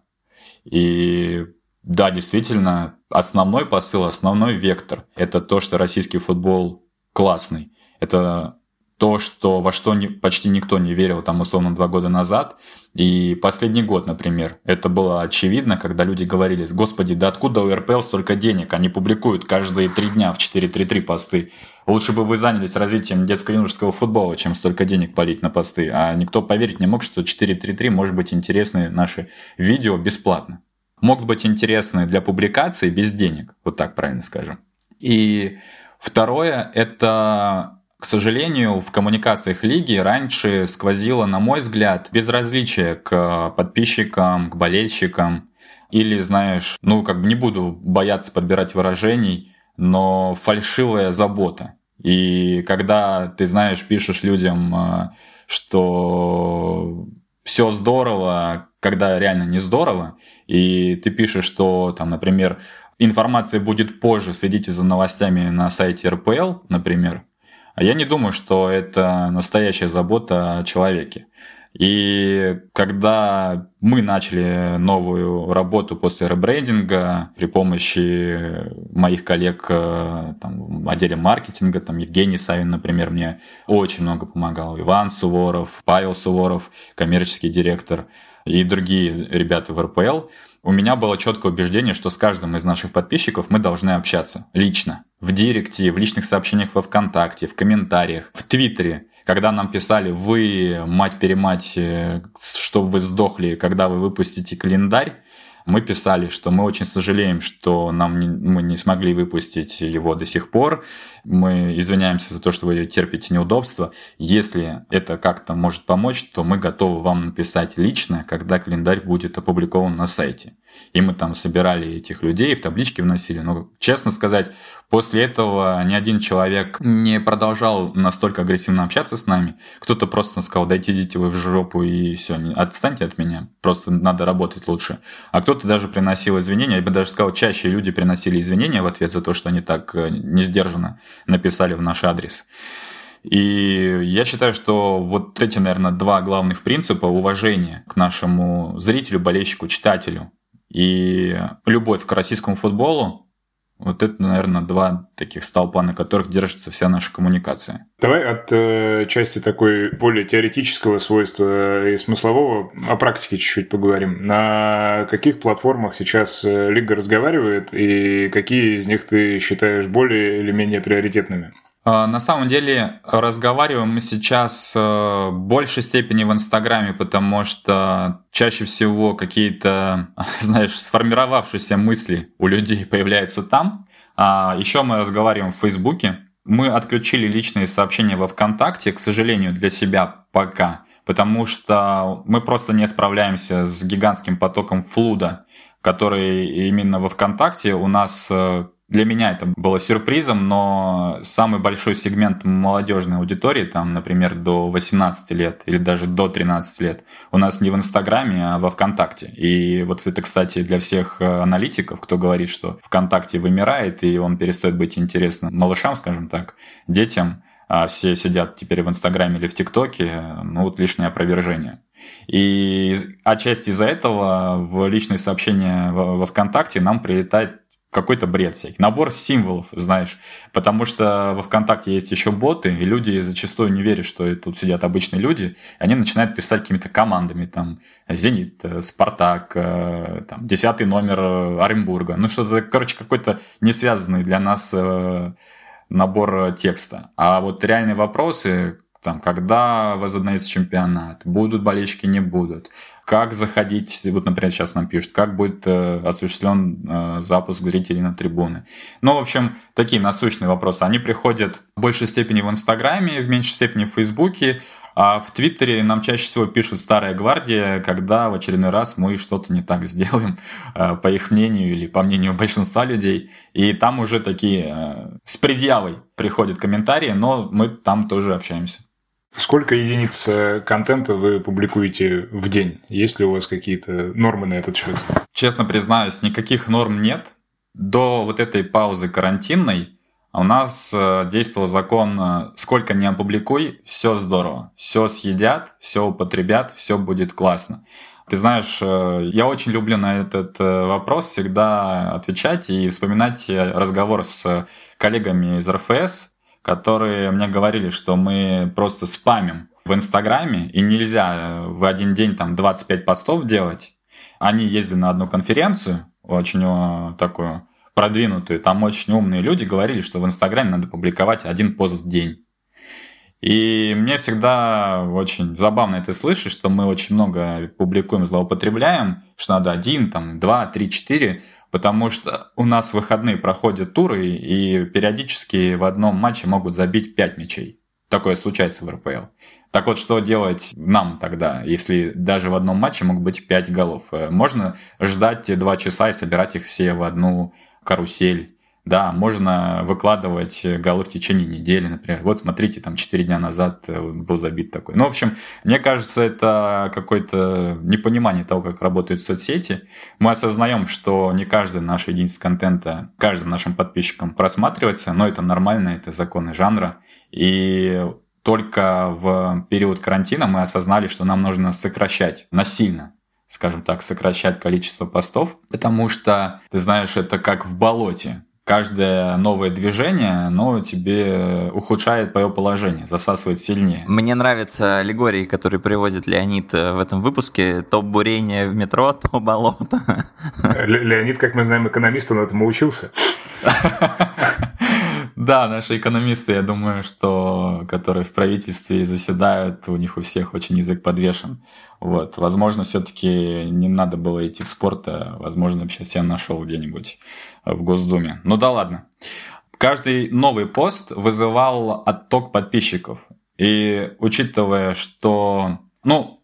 И да, действительно, основной посыл, основной вектор – это то, что российский футбол классный. Это то, что, во что не, почти никто не верил там условно два года назад. И последний год, например, это было очевидно, когда люди говорили, господи, да откуда у РПЛ столько денег? Они публикуют каждые три дня в 4-3-3 посты. Лучше бы вы занялись развитием детско-юношеского футбола, чем столько денег полить на посты. А никто поверить не мог, что 4-3-3 может быть интересны наши видео бесплатно. Могут быть интересны для публикации без денег, вот так правильно скажем. И второе, это к сожалению, в коммуникациях лиги раньше сквозило, на мой взгляд, безразличие к подписчикам, к болельщикам. Или, знаешь, ну, как бы не буду бояться подбирать выражений, но фальшивая забота. И когда ты, знаешь, пишешь людям, э, что все здорово, когда реально не здорово, и ты пишешь, что, там, например, информация будет позже, следите за новостями на сайте РПЛ, например, а я не думаю, что это настоящая забота о человеке. И когда мы начали новую работу после ребрендинга при помощи моих коллег э, там, в отделе маркетинга, там Евгений Савин, например, мне очень много помогал, Иван Суворов, Павел Суворов, коммерческий директор и другие ребята в РПЛ, у меня было четкое убеждение, что с каждым из наших подписчиков мы должны общаться лично. В директе, в личных сообщениях во ВКонтакте, в комментариях, в Твиттере. Когда нам писали, вы, мать-перемать, э, чтобы вы сдохли, когда вы выпустите календарь, мы писали, что мы очень сожалеем, что нам не, мы не смогли выпустить его до сих пор. Мы извиняемся за то, что вы терпите неудобства. Если это как-то может помочь, то мы готовы вам написать лично, когда календарь будет опубликован на сайте. И мы там собирали этих людей, в таблички вносили. Но, честно сказать, после этого ни один человек не продолжал настолько агрессивно общаться с нами. Кто-то просто сказал, дайте идите вы в жопу и все, отстаньте от меня, просто надо работать лучше. А кто-то даже приносил извинения, я бы даже сказал, чаще люди приносили извинения в ответ за то, что они так э, не сдержанно написали в наш адрес. И я считаю, что вот эти, наверное, два главных принципа уважения к нашему зрителю, болельщику, читателю и любовь к российскому футболу, вот это, наверное, два таких столпа, на которых держится вся наша коммуникация. Давай от э, части такой более теоретического свойства и смыслового о практике чуть-чуть поговорим. На каких платформах сейчас э, Лига разговаривает и какие из них ты считаешь более или менее приоритетными? А, на самом деле разговариваем мы сейчас э, в большей степени в Инстаграме, потому что чаще всего какие-то, знаешь, сформировавшиеся мысли у людей появляются там. А еще мы разговариваем в Фейсбуке. Мы отключили личные сообщения во ВКонтакте, к сожалению, для себя пока, потому что мы просто не справляемся с гигантским потоком флуда, который именно во ВКонтакте у нас э, для меня это было сюрпризом, но самый большой сегмент молодежной аудитории, там, например, до 18 лет или даже до 13 лет, у нас не в Инстаграме, а во ВКонтакте. И вот это, кстати, для всех э, аналитиков, кто говорит, что ВКонтакте вымирает, и он перестает быть интересным малышам, скажем так, детям, а все сидят теперь в Инстаграме или в ТикТоке, ну вот лишнее опровержение. И отчасти из-за этого в личные сообщения во ВКонтакте нам прилетает какой-то бред всякий. Набор символов, знаешь. Потому что во ВКонтакте есть еще боты, и люди зачастую не верят, что тут сидят обычные люди. Они начинают писать какими-то командами, там, «Зенит», э, «Спартак», э, там, десятый номер э, Оренбурга. Ну, что-то, короче, какой-то не связанный для нас набор текста. А вот реальные вопросы, там, когда возобновится чемпионат, будут болельщики, не будут, как заходить, вот, например, сейчас нам пишут, как будет э, осуществлен э, запуск зрителей на трибуны. Ну, в общем, такие насущные вопросы. Они приходят в большей степени в Инстаграме, в меньшей степени в Фейсбуке, А в Твиттере нам чаще всего пишут «Старая гвардия», когда в очередной раз мы что-то не так сделаем, э, по их мнению или по мнению большинства людей. И там уже такие э, с предъявой приходят комментарии, но мы там тоже общаемся. Сколько единиц э, контента вы публикуете в день? Есть ли у вас какие-то нормы на этот счет? Честно признаюсь, никаких норм нет. До вот этой паузы карантинной у нас э, действовал закон э, «сколько не опубликуй, все здорово, все съедят, все употребят, все будет классно». Ты знаешь, я очень люблю на этот вопрос всегда отвечать и вспоминать разговор с коллегами из РФС, которые мне говорили, что мы просто спамим в Инстаграме, и нельзя в один день там 25 постов делать. Они ездили на одну конференцию, очень э, такую продвинутую, там очень умные люди говорили, что в Инстаграме надо публиковать один пост в день. И мне всегда очень забавно это слышать, что мы очень много публикуем, злоупотребляем, что надо один, там, два, три, четыре потому что у нас выходные проходят туры, и периодически в одном матче могут забить 5 мячей. Такое случается в РПЛ. Так вот, что делать нам тогда, если даже в одном матче могут быть 5 голов? Э, можно ждать 2 часа и собирать их все в одну карусель да, можно выкладывать голы в течение недели, например. Вот смотрите, там 4 дня назад э, был забит такой. Ну, в общем, мне кажется, это какое-то непонимание того, как работают соцсети. Мы осознаем, что не каждый наш единица контента каждым нашим подписчикам просматривается, но это нормально, это законы жанра. И только в период карантина мы осознали, что нам нужно сокращать насильно скажем так, сокращать количество постов, потому что, ты знаешь, это как в болоте каждое новое движение, оно тебе ухудшает твое положение, засасывает сильнее. Мне нравятся аллегории, которые приводит Леонид э, в этом выпуске. То бурение в метро, то болото. Леонид, как мы знаем, экономист, он этому учился. Да, наши экономисты, я думаю, что которые в правительстве заседают, у них у всех очень язык подвешен. Вот, возможно, все-таки не надо было идти в спорт, а, возможно, сейчас себя нашел где-нибудь в Госдуме. Ну да ладно. Каждый новый пост вызывал отток подписчиков. И учитывая, что, ну,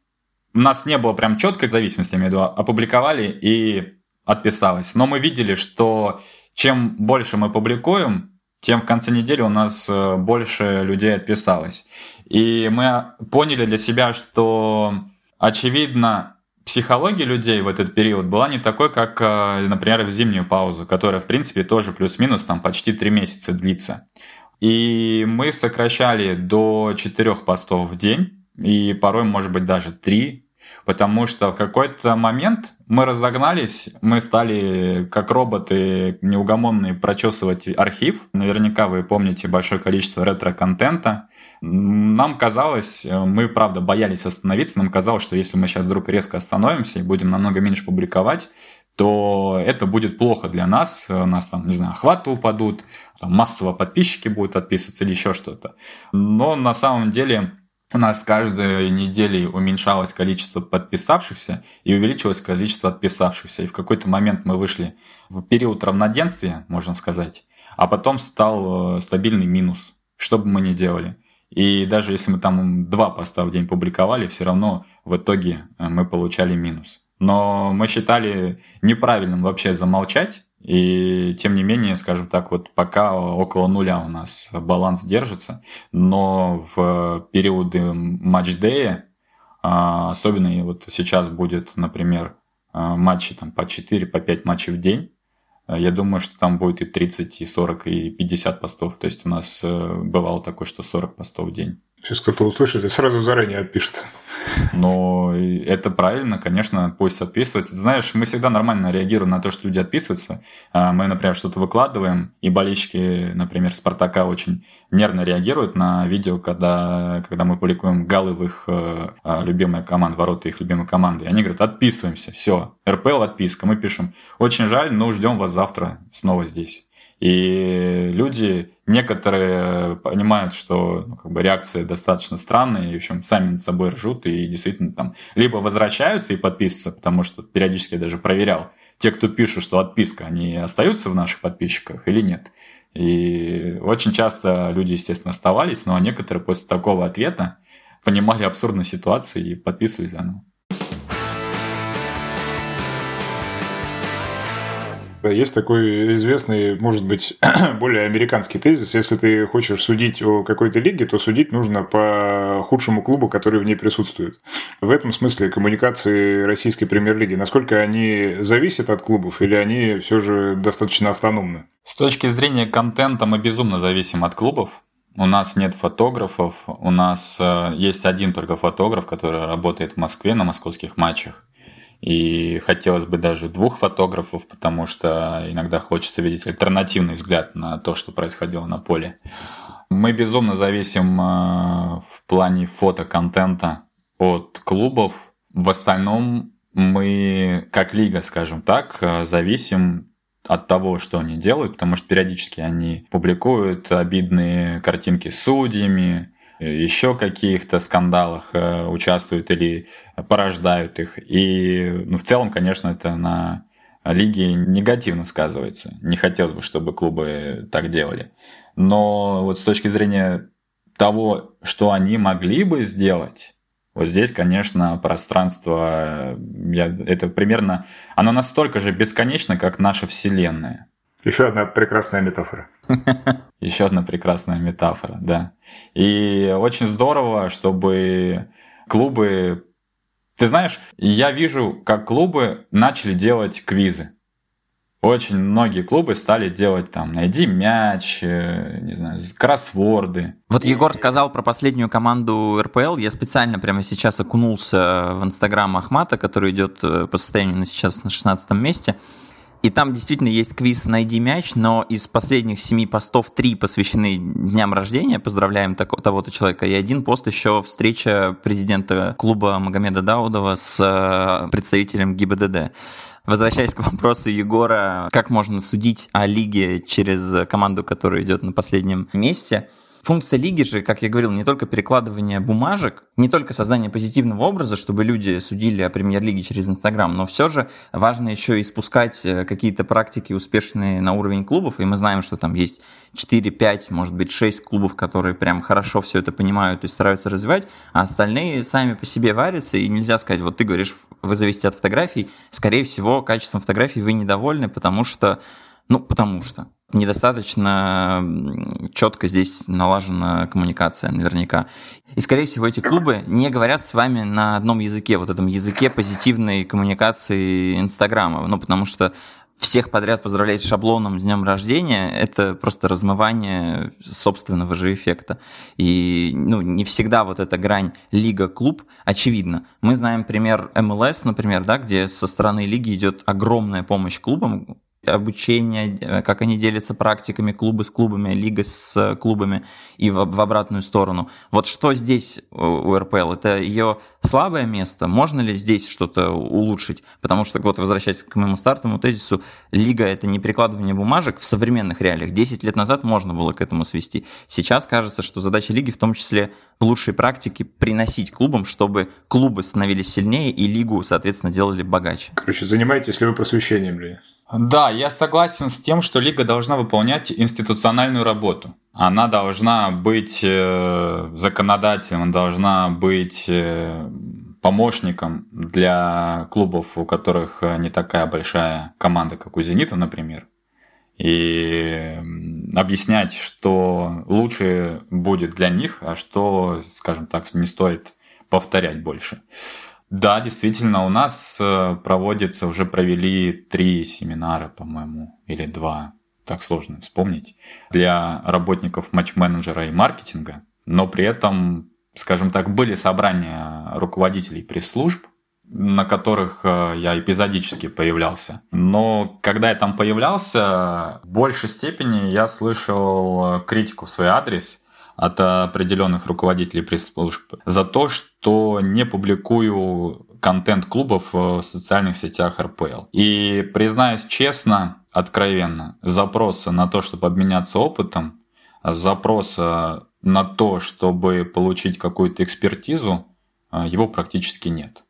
у нас не было прям четкой зависимости, я имею в виду, опубликовали и отписалось. Но мы видели, что чем больше мы публикуем, тем в конце недели у нас э, больше людей отписалось. И мы поняли для себя, что, очевидно, психология людей в этот период была не такой, как, э, например, в зимнюю паузу, которая, в принципе, тоже плюс-минус там почти три месяца длится. И мы сокращали до четырех постов в день, и порой, может быть, даже три, потому что в какой-то момент мы разогнались, мы стали как роботы неугомонные прочесывать архив. Наверняка вы помните большое количество ретро-контента. Нам казалось, мы правда боялись остановиться, нам казалось, что если мы сейчас вдруг резко остановимся и будем намного меньше публиковать, то это будет плохо для нас. У нас там, не знаю, охваты упадут, там массово подписчики будут отписываться или еще что-то. Но на самом деле у нас каждой неделей уменьшалось количество подписавшихся и увеличилось количество отписавшихся. И в какой-то момент мы вышли в период равноденствия, можно сказать, а потом стал э, стабильный минус, что бы мы ни делали. И даже если мы там два поста в день публиковали, все равно в итоге э, мы получали минус. Но мы считали неправильным вообще замолчать, и тем не менее, скажем так, вот пока около нуля у нас баланс держится, но в периоды матч-дея, а, особенно вот сейчас будет, например, а, матчи там по 4, по 5 матчей в день, я думаю, что там будет и 30, и 40, и 50 постов. То есть у нас э, бывало такое, что 40 постов в день. Сейчас кто-то услышит и сразу заранее отпишется. Но это правильно, конечно, пусть отписывается. Знаешь, мы всегда нормально реагируем на то, что люди отписываются. А, мы, например, что-то выкладываем, и болельщики, например, Спартака очень нервно реагируют на видео, когда, когда мы публикуем голы в их э, а, любимые команды, ворота их любимой команды. И они говорят, отписываемся, все, РПЛ отписка. Мы пишем, очень жаль, но ждем вас завтра снова здесь. И люди, некоторые понимают, что ну, как бы реакция достаточно странная, и, в общем, сами над собой ржут, и действительно там либо возвращаются и подписываются, потому что периодически я даже проверял, те, кто пишут, что отписка, они остаются в наших подписчиках или нет. И очень часто люди, естественно, оставались, но некоторые после такого ответа понимали абсурдность ситуации и подписывались заново. Есть такой известный, может быть, более американский тезис. Если ты хочешь судить о какой-то лиге, то судить нужно по худшему клубу, который в ней присутствует. В этом смысле коммуникации российской премьер-лиги, насколько они зависят от клубов или они все же достаточно автономны? С точки зрения контента мы безумно зависим от клубов. У нас нет фотографов, у нас э, есть один только фотограф, который работает в Москве на московских матчах. И хотелось бы даже двух фотографов, потому что иногда хочется видеть альтернативный взгляд на то, что происходило на поле. Мы безумно зависим э, в плане фотоконтента от клубов. В остальном мы, как лига, скажем так, э, зависим от того, что они делают, потому что периодически они публикуют обидные картинки с судьями, еще каких-то скандалах э, участвуют или порождают их. И ну, в целом, конечно, это на лиге негативно сказывается. Не хотелось бы, чтобы клубы так делали. Но вот с точки зрения того, что они могли бы сделать, вот здесь, конечно, пространство, я, это примерно, оно настолько же бесконечно, как наша Вселенная. Еще одна прекрасная метафора. Еще одна прекрасная метафора, да. И очень здорово, чтобы клубы... Ты знаешь, я вижу, как клубы начали делать квизы. Очень многие клубы стали делать там «Найди мяч», э, не знаю, кроссворды. Вот Егор сказал про последнюю команду РПЛ. Я специально прямо сейчас окунулся в инстаграм Ахмата, который идет э, по состоянию на сейчас на 16 месте. И там действительно есть квиз «Найди мяч», но из последних семи постов три посвящены дням рождения, поздравляем того-то человека, и один пост еще встреча президента клуба Магомеда Даудова с э, представителем ГИБДД. Возвращаясь к вопросу Егора, как можно судить о лиге через команду, которая идет на последнем месте – Функция лиги же, как я говорил, не только перекладывание бумажек, не только создание позитивного образа, чтобы люди судили о премьер-лиге через Инстаграм, но все же важно еще и спускать э, какие-то практики успешные на уровень клубов, и мы знаем, что там есть 4, 5, может быть 6 клубов, которые прям хорошо все это понимают и стараются развивать, а остальные сами по себе варятся, и нельзя сказать, вот ты говоришь, вы зависите от фотографий, скорее всего, качеством фотографий вы недовольны, потому что ну, потому что недостаточно четко здесь налажена коммуникация наверняка. И, скорее всего, эти клубы не говорят с вами на одном языке, вот этом языке позитивной коммуникации Инстаграма. Ну, потому что всех подряд поздравлять шаблоном с днем рождения, это просто размывание собственного же эффекта. И ну, не всегда вот эта грань лига-клуб очевидна. Мы знаем пример МЛС, например, да, где со стороны лиги идет огромная помощь клубам, обучение, э, как они делятся практиками, клубы с клубами, лига с клубами и в, в обратную сторону. Вот что здесь у РПЛ? Это ее слабое место? Можно ли здесь что-то улучшить? Потому что, вот возвращаясь к моему стартовому тезису, лига – это не перекладывание бумажек в современных реалиях. Десять лет назад можно было к этому свести. Сейчас кажется, что задача лиги в том числе лучшие практики приносить клубам, чтобы клубы становились сильнее и лигу, соответственно, делали богаче. Короче, занимаетесь ли вы просвещением, ли? Да, я согласен с тем, что лига должна выполнять институциональную работу. Она должна быть э, законодателем, должна быть э, помощником для клубов, у которых не такая большая команда, как у «Зенита», например. И объяснять, что лучше будет для них, а что, скажем так, не стоит повторять больше. Да, действительно, у нас э, проводится, уже провели три семинара, по-моему, или два, так сложно вспомнить, для работников матч-менеджера и маркетинга, но при этом, скажем так, были собрания руководителей пресс-служб, на которых э, я эпизодически появлялся. Но когда я там появлялся, в большей степени я слышал э, критику в свой адрес – от определенных руководителей пресс-служб за то, что не публикую контент клубов в социальных сетях РПЛ. И признаюсь честно, откровенно, запроса на то, чтобы обменяться опытом, запроса на то, чтобы получить какую-то экспертизу, его практически нет.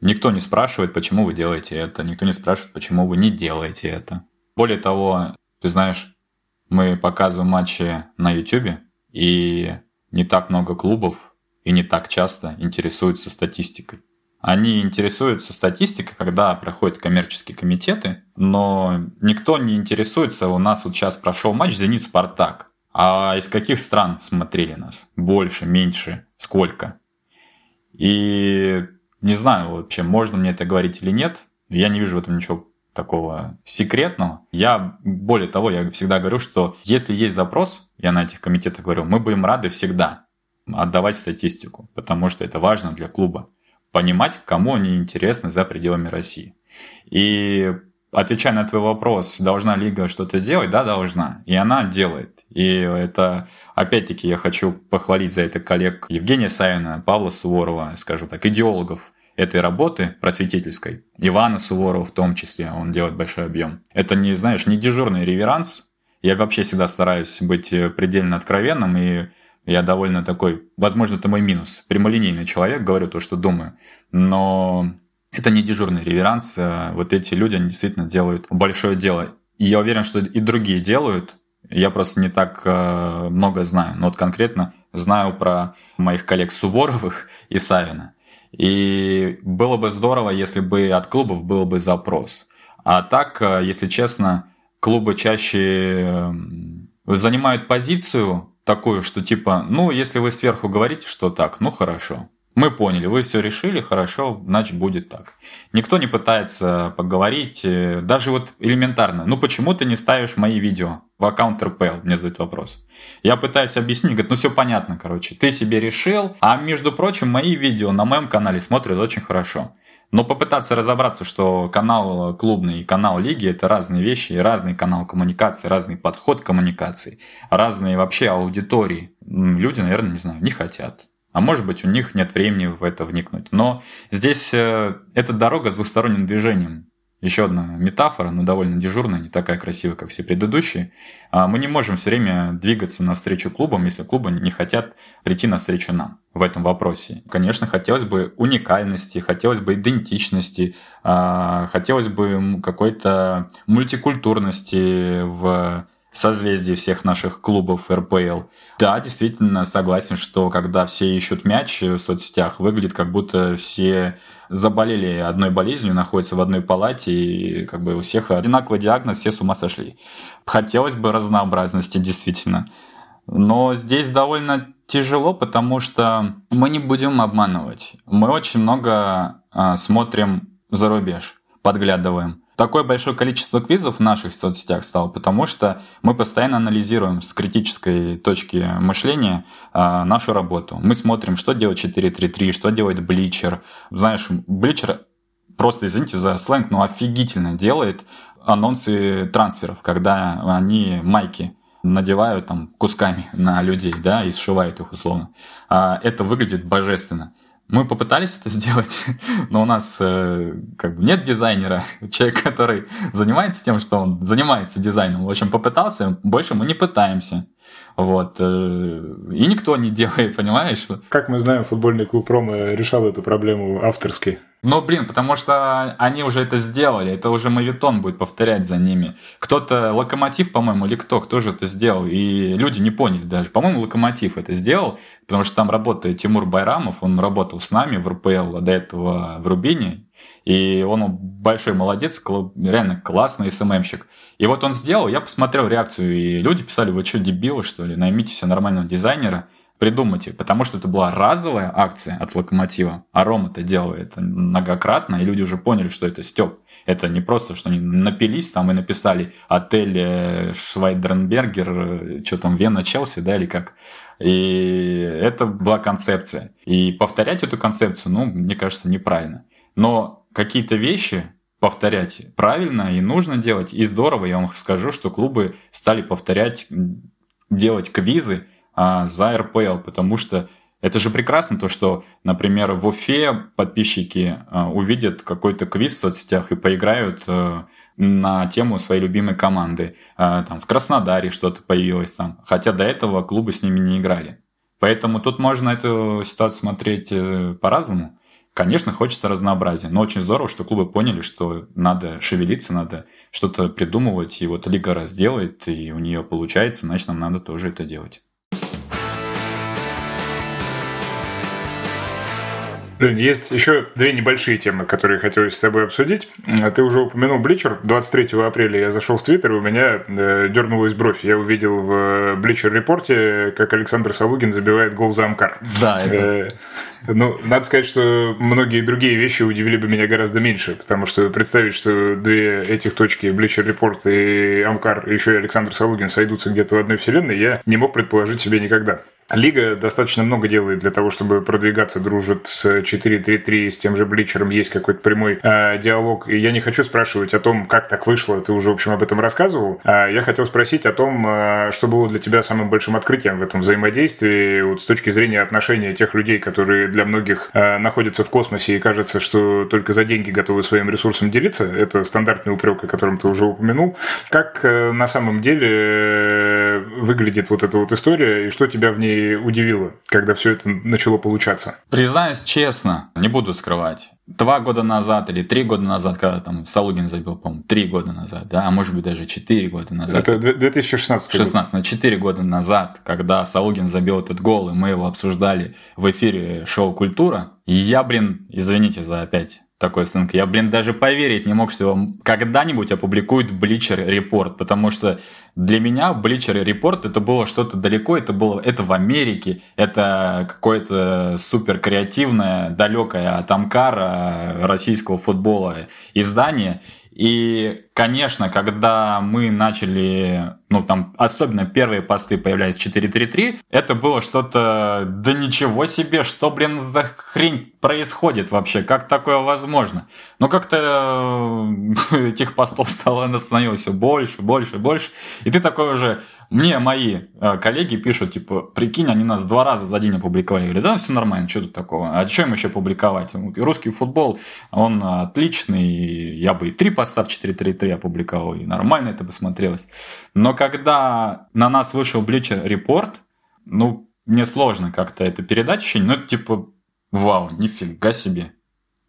Никто не спрашивает, почему вы делаете это, никто не спрашивает, почему вы не делаете это. Более того, ты знаешь, мы показываем матчи на YouTube, и не так много клубов и не так часто интересуются статистикой. Они интересуются статистикой, когда проходят коммерческие комитеты, но никто не интересуется. У нас вот сейчас прошел матч «Зенит-Спартак». А из каких стран смотрели нас? Больше, меньше, сколько? И не знаю вообще, можно мне это говорить или нет. Я не вижу в этом ничего такого секретного. Я, более того, я всегда говорю, что если есть запрос, я на этих комитетах говорю, мы будем рады всегда отдавать статистику, потому что это важно для клуба понимать, кому они интересны за пределами России. И отвечая на твой вопрос, должна лига что-то делать? Да, должна. И она делает. И это, опять-таки, я хочу похвалить за это коллег Евгения Савина, Павла Суворова, скажу так, идеологов этой работы просветительской. Ивана Суворова в том числе, он делает большой объем. Это не, знаешь, не дежурный реверанс. Я вообще всегда стараюсь быть предельно откровенным и я довольно такой, возможно, это мой минус, прямолинейный человек, говорю то, что думаю. Но это не дежурный реверанс. А вот эти люди, они действительно делают большое дело. И я уверен, что и другие делают. Я просто не так э, много знаю. Но вот конкретно знаю про моих коллег Суворовых и Савина. И было бы здорово, если бы от клубов был бы запрос. А так, э, если честно, клубы чаще занимают позицию такую, что типа, ну, если вы сверху говорите, что так, ну хорошо. Мы поняли, вы все решили, хорошо, значит будет так. Никто не пытается поговорить, э, даже вот элементарно. Ну почему ты не ставишь мои видео в аккаунт РПЛ? Мне задают вопрос. Я пытаюсь объяснить, говорит, ну все понятно, короче. Ты себе решил, а между прочим, мои видео на моем канале смотрят очень хорошо. Но попытаться разобраться, что канал клубный и канал лиги – это разные вещи, разный канал коммуникации, разный подход коммуникации, разные вообще аудитории. Люди, наверное, не знаю, не хотят. А может быть, у них нет времени в это вникнуть. Но здесь э, эта дорога с двухсторонним движением еще одна метафора, но довольно дежурная, не такая красивая, как все предыдущие. А, мы не можем все время двигаться навстречу клубам, если клубы не хотят прийти навстречу нам в этом вопросе. Конечно, хотелось бы уникальности, хотелось бы идентичности, а, хотелось бы какой-то мультикультурности в созвездии всех наших клубов РПЛ. Да, действительно, согласен, что когда все ищут мяч в соцсетях, выглядит как будто все заболели одной болезнью, находятся в одной палате, и как бы у всех одинаковый диагноз, все с ума сошли. Хотелось бы разнообразности, действительно. Но здесь довольно тяжело, потому что мы не будем обманывать. Мы очень много а, смотрим за рубеж, подглядываем такое большое количество квизов в наших соцсетях стало, потому что мы постоянно анализируем с критической точки мышления э, нашу работу. Мы смотрим, что делает 433, что делает Бличер. Знаешь, Бличер просто, извините за сленг, но офигительно делает анонсы трансферов, когда они майки надевают там кусками на людей, да, и сшивают их условно. А это выглядит божественно. Мы попытались это сделать, но у нас э, как бы нет дизайнера, человек, который занимается тем, что он занимается дизайном. В общем, попытался, больше мы не пытаемся. Вот. Э, и никто не делает, понимаешь? Как мы знаем, футбольный клуб Рома решал эту проблему авторски. Ну, блин, потому что они уже это сделали, это уже мавитон будет повторять за ними. Кто-то, Локомотив, по-моему, или кто, кто же это сделал, и люди не поняли даже. По-моему, Локомотив это сделал, потому что там работает Тимур Байрамов, он работал с нами в РПЛ, а до этого в Рубине, и он большой молодец, реально классный СММщик. И вот он сделал, я посмотрел реакцию, и люди писали, вы что, дебилы, что ли, наймите себе нормального дизайнера придумайте, потому что это была разовая акция от Локомотива, а Рома это делал это многократно, и люди уже поняли, что это Степ. Это не просто, что они напились там и написали отель э, Швайдернбергер, э, что там, Вена, Челси, да, или как. И это была концепция. И повторять эту концепцию, ну, мне кажется, неправильно. Но какие-то вещи повторять правильно и нужно делать, и здорово, я вам скажу, что клубы стали повторять, делать квизы, а, за РПЛ, потому что это же прекрасно, то, что, например, в Уфе подписчики а, увидят какой-то квиз в соцсетях и поиграют а, на тему своей любимой команды. Там в Краснодаре что-то появилось там, хотя до этого клубы с ними не играли. Поэтому тут можно эту ситуацию смотреть э, по-разному. Конечно, хочется разнообразия, но очень здорово, что клубы поняли, что надо шевелиться, надо что-то придумывать, и вот лига раз делает, и у нее получается, значит, нам надо тоже это делать. Есть еще две небольшие темы, которые хотелось с тобой обсудить. Ты уже упомянул Бличер. 23 апреля я зашел в Твиттер, и у меня э, дернулась бровь. Я увидел в Бличер репорте, как Александр Салугин забивает гол за Амкар. Да, это... Э, ну, надо сказать, что многие другие вещи удивили бы меня гораздо меньше, потому что представить, что две этих точки, Бличер Репорт и Амкар, еще и Александр Салугин сойдутся где-то в одной вселенной, я не мог предположить себе никогда. Лига достаточно много делает для того, чтобы продвигаться, дружит с 4-3-3, с тем же Бличером, есть какой-то прямой э, диалог. И я не хочу спрашивать о том, как так вышло, ты уже, в общем, об этом рассказывал. А я хотел спросить о том, э, что было для тебя самым большим открытием в этом взаимодействии, вот с точки зрения отношения тех людей, которые для многих э, находятся в космосе и кажется, что только за деньги готовы своим ресурсом делиться. Это стандартный упрек, о котором ты уже упомянул. Как э, на самом деле выглядит вот эта вот история и что тебя в ней удивило, когда все это начало получаться? Признаюсь честно, не буду скрывать. Два года назад или три года назад, когда там Салугин забил, по-моему, три года назад, да, а может быть даже четыре года назад. Это 2016 год. 16, на четыре года назад, когда Салугин забил этот гол, и мы его обсуждали в эфире шоу «Культура», я, блин, извините за опять такой сценки. Я, блин, даже поверить не мог, что его когда-нибудь опубликует Bleacher Report, потому что для меня Bleacher Report это было что-то далеко, это было это в Америке, это какое-то супер креативное, далекое от Амкара российского футбола издание. И, конечно, когда мы начали, ну там, особенно первые посты появлялись 4.3.3, это было что-то, да ничего себе, что, блин, за хрень происходит вообще, как такое возможно? Но как-то э, этих постов стало становилось все больше, больше, больше, и ты такой уже, мне мои э, коллеги пишут, типа, прикинь, они нас два раза за день опубликовали. Я говорю, да, все нормально, что тут такого? А что им еще публиковать? Русский футбол, он отличный, я бы и три поста в 4.3.3 опубликовал, и нормально это бы смотрелось. Но когда на нас вышел Bleacher Report, ну, мне сложно как-то это передать ощущение, ну, это типа, вау, нифига себе.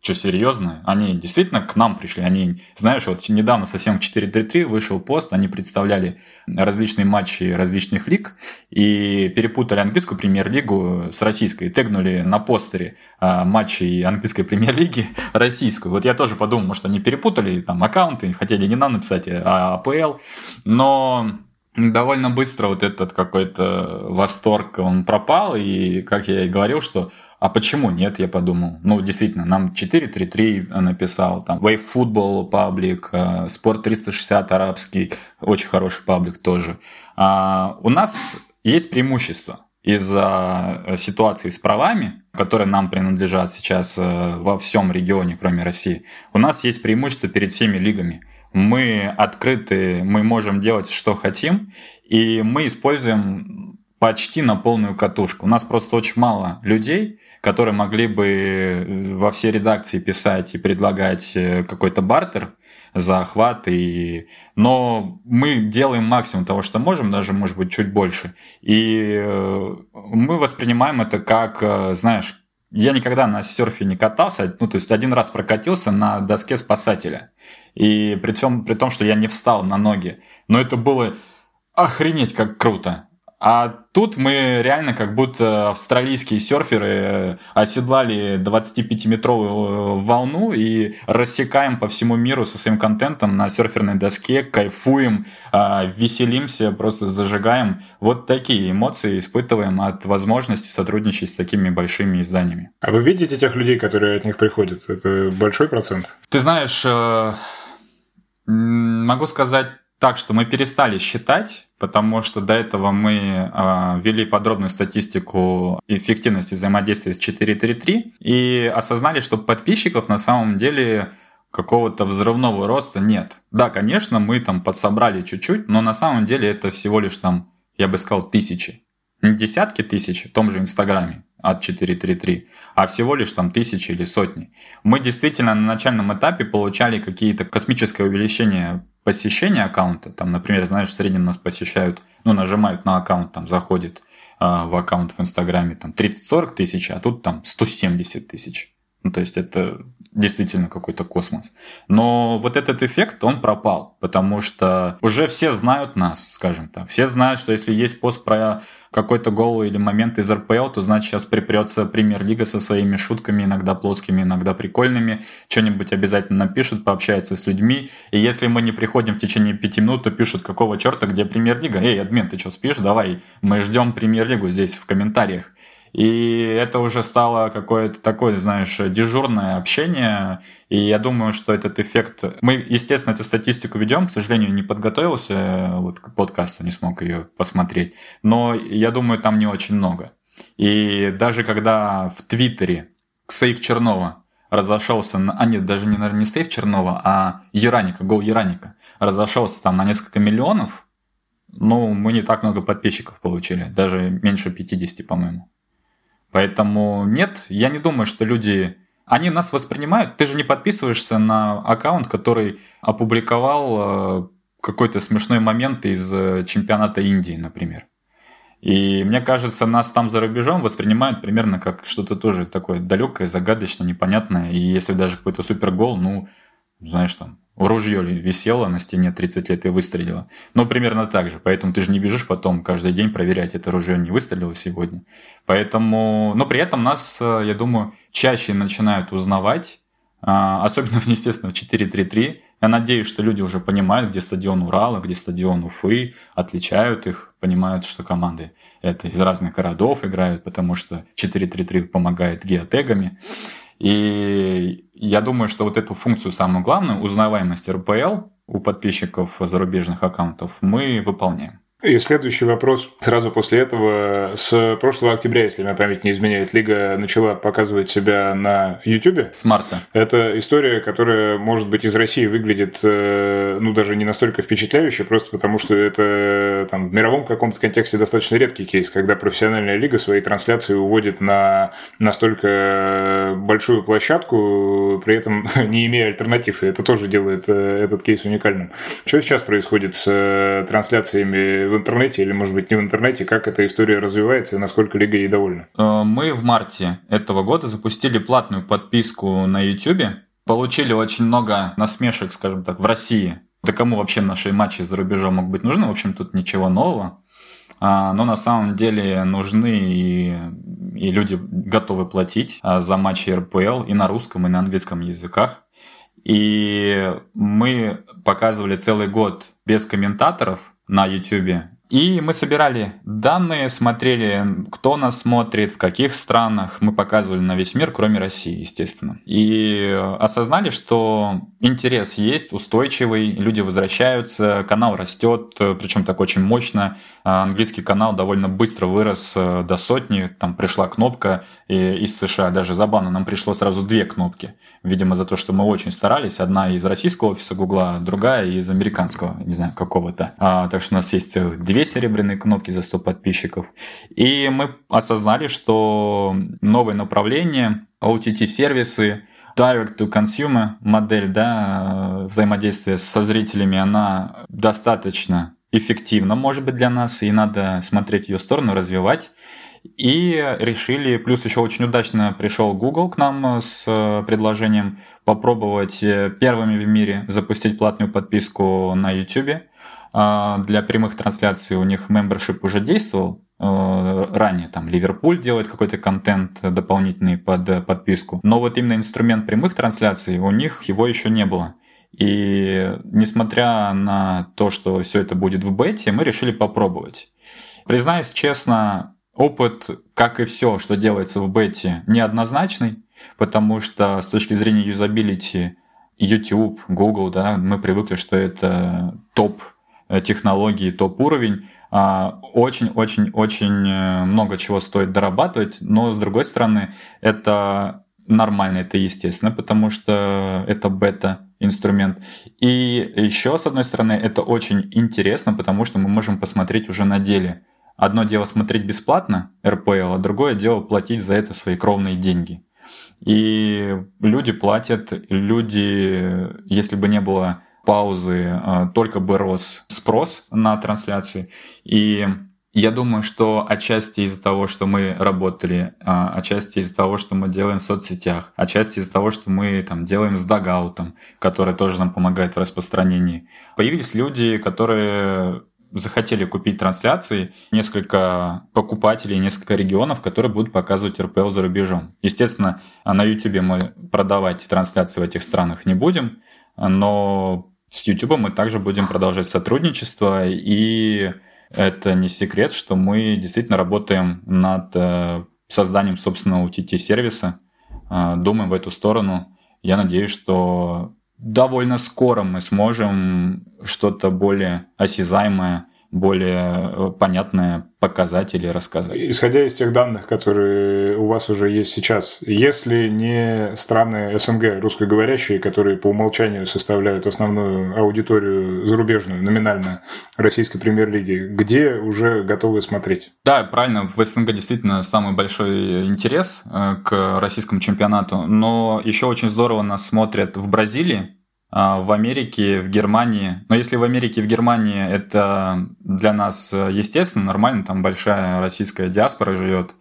Что, серьезно? Они действительно к нам пришли. Они, знаешь, вот недавно совсем в 4.3 вышел пост, они представляли различные матчи различных лиг и перепутали английскую премьер-лигу с российской. И тегнули на постере а, матчей английской премьер-лиги российскую. Вот я тоже подумал, может, они перепутали там аккаунты, хотели не нам написать, а АПЛ. Но довольно быстро вот этот какой-то восторг, он пропал. И, как я и говорил, что а почему нет, я подумал. Ну, действительно, нам 433 написал, там, Wave Football паблик, Sport 360 арабский, очень хороший паблик тоже. А у нас есть преимущество из-за ситуации с правами, которые нам принадлежат сейчас э, во всем регионе, кроме России. У нас есть преимущество перед всеми лигами. Мы открыты, мы можем делать, что хотим, и мы используем почти на полную катушку. У нас просто очень мало людей, которые могли бы во все редакции писать и предлагать э, какой-то бартер за охват. И... Но мы делаем максимум того, что можем, даже, может быть, чуть больше. И э, мы воспринимаем это как, э, знаешь, я никогда на серфе не катался, ну, то есть один раз прокатился на доске спасателя. И при, том, при том, что я не встал на ноги. Но это было охренеть как круто. А тут мы реально как будто австралийские серферы э, оседлали 25-метровую э, волну и рассекаем по всему миру со своим контентом на серферной доске, кайфуем, а, веселимся, просто зажигаем. Вот такие эмоции испытываем от возможности сотрудничать с такими большими изданиями. А вы видите тех людей, которые от них приходят? Это большой процент? Ты знаешь, э, могу сказать так, что мы перестали считать, потому что до этого мы э, ввели подробную статистику эффективности взаимодействия с 4.3.3 и осознали, что подписчиков на самом деле какого-то взрывного роста нет. Да, конечно, мы там подсобрали чуть-чуть, но на самом деле это всего лишь там, я бы сказал, тысячи. Не десятки тысяч в том же Инстаграме от 4.3.3, а всего лишь там тысячи или сотни. Мы действительно на начальном этапе получали какие-то космическое увеличение посещения аккаунта, там, например, знаешь, в среднем нас посещают, ну, нажимают на аккаунт, там, заходит э, в аккаунт в Инстаграме, там, 30-40 тысяч, а тут там 170 тысяч. Ну, то есть это действительно какой-то космос. Но вот этот эффект, он пропал, потому что уже все знают нас, скажем так. Все знают, что если есть пост про какой-то гол или момент из РПЛ, то значит сейчас припрется премьер-лига со своими шутками, иногда плоскими, иногда прикольными, что-нибудь обязательно напишут, пообщаются с людьми. И если мы не приходим в течение пяти минут, то пишут, какого черта, где премьер-лига? Эй, админ, ты что спишь? Давай, мы ждем премьер-лигу здесь в комментариях. И это уже стало какое-то такое, знаешь, дежурное общение. И я думаю, что этот эффект... Мы, естественно, эту статистику ведем. К сожалению, не подготовился вот, к подкасту, не смог ее посмотреть. Но я думаю, там не очень много. И даже когда в Твиттере сейф Чернова разошелся, на, а нет, даже не, наверное, не сейф Чернова, а Яраника, гол Яраника, разошелся там на несколько миллионов, ну, мы не так много подписчиков получили, даже меньше 50, по-моему. Поэтому нет, я не думаю, что люди... Они нас воспринимают. Ты же не подписываешься на аккаунт, который опубликовал э, какой-то смешной момент из э, чемпионата Индии, например. И мне кажется, нас там за рубежом воспринимают примерно как что-то тоже такое далекое, загадочное, непонятное. И если даже какой-то супергол, ну, знаешь, там, ружье висело на стене 30 лет и выстрелило. Ну, примерно так же. Поэтому ты же не бежишь потом каждый день проверять, это ружье не выстрелило сегодня. Поэтому, но при этом нас, э, я думаю, чаще начинают узнавать, а, особенно, естественно, в 4-3-3. Я надеюсь, что люди уже понимают, где стадион Урала, где стадион Уфы, отличают их, понимают, что команды это из разных городов играют, потому что 4-3-3 помогает геотегами. И я думаю, что вот эту функцию, самую главную, узнаваемость РПЛ у подписчиков зарубежных аккаунтов, мы выполняем. И следующий вопрос сразу после этого. С прошлого октября, если моя память не изменяет, Лига начала показывать себя на YouTube. С марта. Это история, которая, может быть, из России выглядит, э, ну, даже не настолько впечатляюще, просто потому что это там в мировом каком-то контексте достаточно редкий кейс, когда профессиональная лига свои трансляции уводит на настолько большую площадку, при этом не имея альтернатив. И это тоже делает э, этот кейс уникальным. Что сейчас происходит с э, трансляциями в интернете или, может быть, не в интернете, как эта история развивается и насколько Лига ей довольна? Э, мы в марте этого года запустили платную подписку на YouTube, получили очень много насмешек, скажем так, в России. Да кому вообще наши матчи за рубежом могут быть нужны? В общем, тут ничего нового. А, но на самом деле нужны и, и люди готовы платить а, за матчи РПЛ и на русском, и на английском языках. И мы показывали целый год без комментаторов, на YouTube. И мы собирали данные, смотрели, кто нас смотрит, в каких странах. Мы показывали на весь мир, кроме России, естественно. И осознали, что интерес есть, устойчивый, люди возвращаются, канал растет, причем так очень мощно. А английский канал довольно быстро вырос э, до сотни, там пришла кнопка из США, даже забавно, нам пришло сразу две кнопки. Видимо, за то, что мы очень старались. Одна из российского офиса Гугла, другая из американского, не знаю, какого-то. А, так что у нас есть две серебряные кнопки за 100 подписчиков. И мы осознали, что новое направление, OTT-сервисы, direct to consumer модель да, взаимодействия со зрителями, она достаточно эффективна, может быть, для нас, и надо смотреть ее сторону, развивать. И решили, плюс еще очень удачно пришел Google к нам с э, предложением попробовать э, первыми в мире запустить платную подписку на YouTube. А, для прямых трансляций у них membership уже действовал, э, ранее там Ливерпуль делает какой-то контент дополнительный под подписку. Но вот именно инструмент прямых трансляций у них его еще не было. И несмотря на то, что все это будет в бете, мы решили попробовать. Признаюсь честно, Опыт, как и все, что делается в бете, неоднозначный, потому что с точки зрения юзабилити YouTube, Google, да, мы привыкли, что это топ э, технологии, топ уровень. Очень-очень-очень а, э, много чего стоит дорабатывать, но с другой стороны, это нормально, это естественно, потому что это бета инструмент. И еще, с одной стороны, это очень интересно, потому что мы можем посмотреть уже на деле – Одно дело смотреть бесплатно РПЛ, а другое дело платить за это свои кровные деньги. И люди платят, люди, если бы не было паузы, а, только бы рос спрос на трансляции. И Я думаю, что отчасти из-за того, что мы работали, а, отчасти из-за того, что мы делаем в соцсетях, отчасти из-за того, что мы там делаем с Дагаутом, который тоже нам помогает в распространении, появились люди, которые захотели купить трансляции, несколько покупателей, несколько регионов, которые будут показывать РПЛ за рубежом. Естественно, на YouTube мы продавать трансляции в этих странах не будем, но с YouTube мы также будем продолжать сотрудничество и это не секрет, что мы действительно работаем над э, созданием собственного UTT-сервиса, э, думаем в эту сторону. Я надеюсь, что довольно скоро мы сможем что-то более осязаемое более э, понятные показатели рассказать. Исходя из тех данных, которые у вас уже есть сейчас, если не страны СНГ русскоговорящие, которые по умолчанию составляют основную аудиторию зарубежную, номинально российской премьер-лиги, где уже готовы смотреть? Да, правильно, в СНГ действительно самый большой интерес э, к российскому чемпионату, но еще очень здорово нас смотрят в Бразилии, в Америке, в Германии. Но если в Америке в Германии это для нас э, естественно, нормально, там большая российская диаспора живет,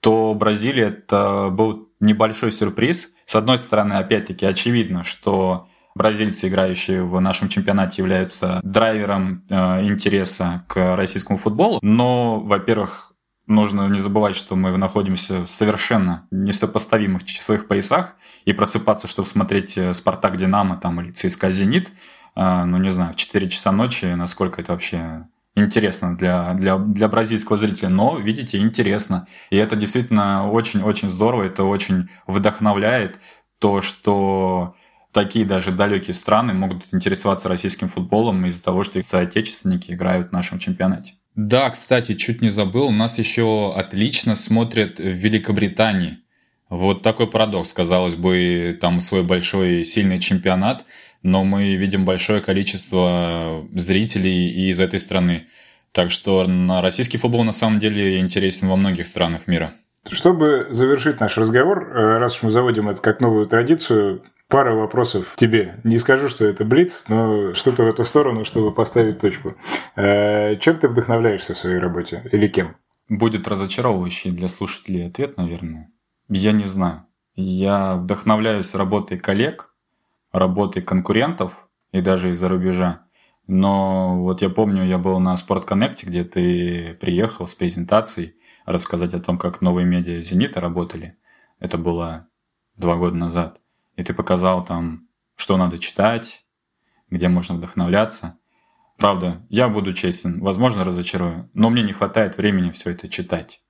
то Бразилия это был небольшой сюрприз. С одной стороны, опять-таки, очевидно, что бразильцы, играющие в нашем чемпионате, являются драйвером э, интереса к российскому футболу. Но, во-первых, нужно не забывать, что мы находимся в совершенно несопоставимых часовых поясах, и просыпаться, чтобы смотреть э, «Спартак Динамо» там, или «ЦСКА Зенит», э, ну, не знаю, в 4 часа ночи, насколько это вообще интересно для, для, для бразильского зрителя, но, видите, интересно. И это действительно очень-очень здорово, это очень вдохновляет то, что такие даже далекие страны могут интересоваться российским футболом из-за того, что их соотечественники играют в нашем чемпионате. Да, кстати, чуть не забыл, нас еще отлично смотрят в Великобритании. Вот такой парадокс, казалось бы, там свой большой сильный чемпионат, но мы видим большое количество зрителей из этой страны. Так что на российский футбол на самом деле интересен во многих странах мира. Чтобы завершить наш разговор, э, раз уж мы заводим это как новую традицию, пара вопросов тебе. Не скажу, что это блиц, но что-то в эту сторону, чтобы поставить точку. Э, чем ты вдохновляешься в своей работе или кем? Будет разочаровывающий для слушателей ответ, наверное. Я не знаю. Я вдохновляюсь работой коллег, работой конкурентов и даже из-за рубежа. Но вот я помню, я был на Спортконнекте, где ты приехал с презентацией рассказать о том, как новые медиа «Зенита» работали. Это было два года назад и ты показал там, что надо читать, где можно вдохновляться. Правда, я буду честен, возможно, разочарую, но мне не хватает времени все это читать.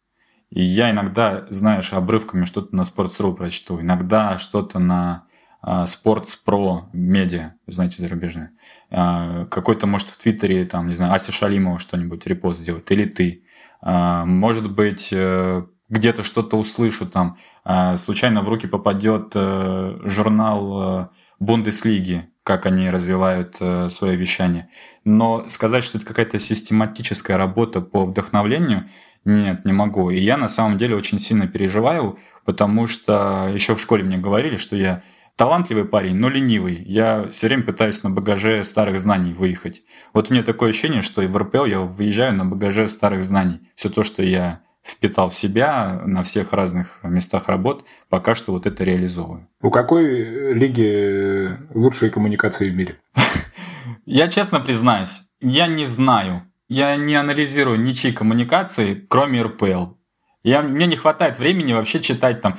И я иногда, знаешь, обрывками что-то на Sports.ru прочту, иногда что-то на Sports Pro медиа, знаете, зарубежное. Uh, какой-то, может, в Твиттере, там, не знаю, Ася Шалимова что-нибудь репост сделает, или ты. Uh, может быть, uh, где-то что-то услышу там, а, случайно в руки попадет э, журнал э, Бундеслиги, как они развивают э, свое вещание. Но сказать, что это какая-то систематическая работа по вдохновлению, нет, не могу. И я на самом деле очень сильно переживаю, потому что еще в школе мне говорили, что я талантливый парень, но ленивый. Я все время пытаюсь на багаже старых знаний выехать. Вот у меня такое ощущение, что и в РПЛ я выезжаю на багаже старых знаний. Все то, что я впитал в себя на всех разных местах работ, пока что вот это реализовываю. У какой лиги лучшие коммуникации в мире? Я честно признаюсь, я не знаю. Я не анализирую ничьи коммуникации, кроме РПЛ. Я, мне не хватает времени вообще читать там.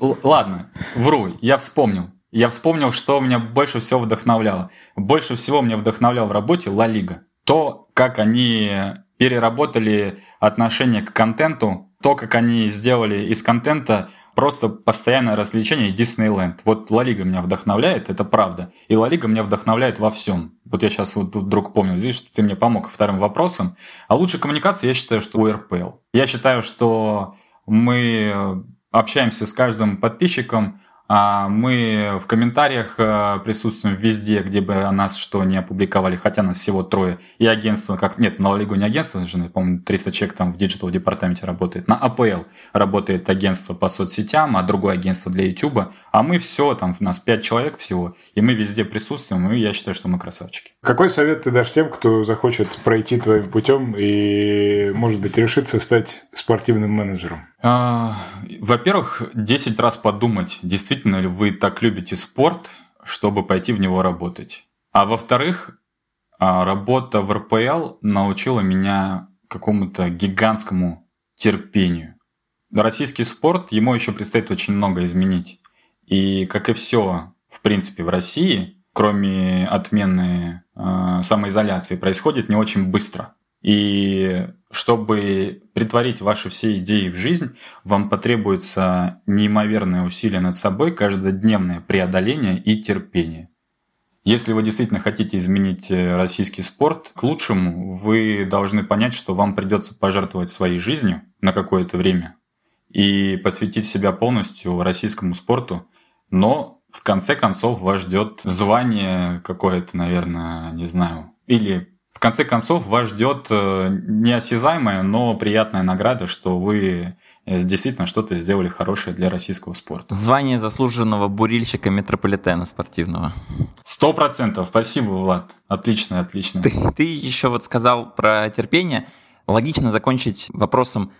Ладно, вру, я вспомнил. Я вспомнил, что меня больше всего вдохновляло. Больше всего меня вдохновлял в работе Ла Лига. То, как они переработали отношение к контенту, то, как они сделали из контента просто постоянное развлечение Диснейленд. Вот Ла Лига меня вдохновляет, это правда. И Ла Лига меня вдохновляет во всем. Вот я сейчас вот вдруг помню, здесь, что ты мне помог вторым вопросом. А лучшая коммуникация, я считаю, что у РПЛ. Я считаю, что мы общаемся с каждым подписчиком мы в комментариях э, присутствуем везде, где бы нас что не опубликовали, хотя нас всего трое. И агентство, как нет, на Ла Лигу агентство, же, по-моему, 300 человек там в диджитал департаменте работает. На АПЛ работает агентство по соцсетям, а другое агентство для YouTube. А мы все, там у нас 5 человек всего, и мы везде присутствуем, и я считаю, что мы красавчики. Какой совет ты дашь тем, кто захочет пройти твоим путем и, может быть, решиться стать спортивным менеджером? А, во-первых, 10 раз подумать, действительно ли вы так любите спорт, чтобы пойти в него работать. А во-вторых, а, работа в РПЛ научила меня какому-то гигантскому терпению. Российский спорт, ему еще предстоит очень много изменить. И как и все, в принципе, в России, кроме отмены э, самоизоляции, происходит не очень быстро. И чтобы притворить ваши все идеи в жизнь, вам потребуется неимоверное усилие над собой, каждодневное преодоление и терпение. Если вы действительно хотите изменить э, российский спорт к лучшему, вы должны понять, что вам придется пожертвовать своей жизнью на какое-то время и посвятить себя полностью российскому спорту, но в конце концов вас ждет звание какое-то, наверное, не знаю, или в конце концов вас ждет э, неосязаемая, но приятная награда, что вы э, действительно что-то сделали хорошее для российского спорта. Звание заслуженного бурильщика метрополитена спортивного. Сто процентов. Спасибо, Влад. Отлично, отлично. Ты, ты еще вот сказал про терпение. Логично закончить вопросом,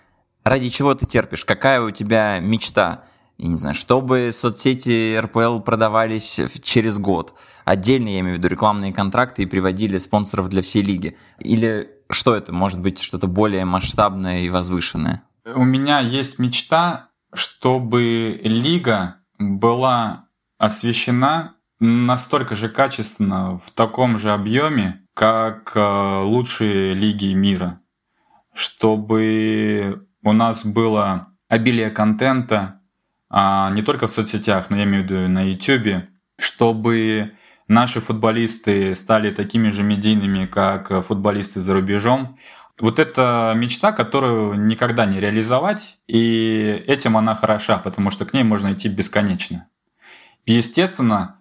ради чего ты терпишь? Какая у тебя мечта? Я не знаю, чтобы соцсети РПЛ продавались через год – отдельно, я имею в виду, рекламные контракты и приводили спонсоров для всей лиги? Или что это? Может быть, что-то более масштабное и возвышенное? У меня есть мечта, чтобы лига была освещена настолько же качественно, в таком же объеме, как э, лучшие лиги мира. Чтобы у нас было обилие контента, не только в соцсетях, но я имею в виду на YouTube, чтобы наши футболисты стали такими же медийными, как футболисты за рубежом. Вот это мечта, которую никогда не реализовать, и этим она хороша, потому что к ней можно идти бесконечно. Естественно,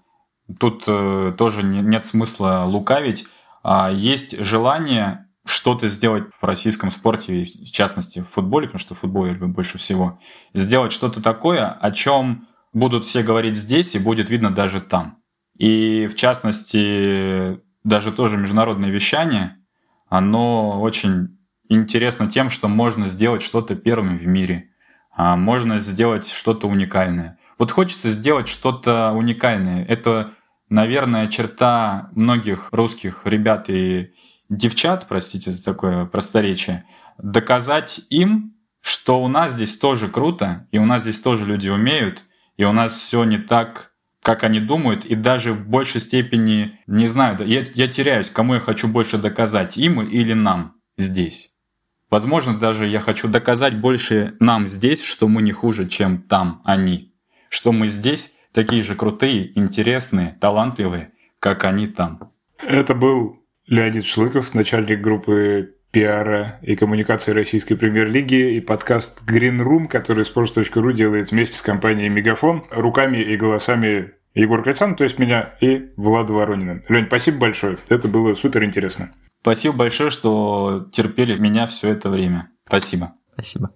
тут э, тоже нет смысла лукавить, а есть желание что-то сделать в российском спорте, в частности в футболе, потому что в футболе я люблю больше всего, сделать что-то такое, о чем будут все говорить здесь и будет видно даже там. И в частности, даже тоже международное вещание, оно очень интересно тем, что можно сделать что-то первым в мире, а можно сделать что-то уникальное. Вот хочется сделать что-то уникальное. Это, наверное, черта многих русских ребят и девчат, простите за такое просторечие, доказать им, что у нас здесь тоже круто, и у нас здесь тоже люди умеют, и у нас все не так как они думают, и даже в большей степени, не знаю, я, я теряюсь, кому я хочу больше доказать, им или нам здесь. Возможно, даже я хочу доказать больше нам здесь, что мы не хуже, чем там они. Что мы здесь такие же крутые, интересные, талантливые, как они там. Это был Леонид Шлыков, начальник группы пиара и коммуникации российской премьер-лиги и подкаст Green Room, который sports.ru делает вместе с компанией Мегафон руками и голосами Егор Кайцан, то есть меня, и Влада Воронина. Лень, спасибо большое. Это было супер интересно. Спасибо большое, что терпели меня все это время. Спасибо. Спасибо.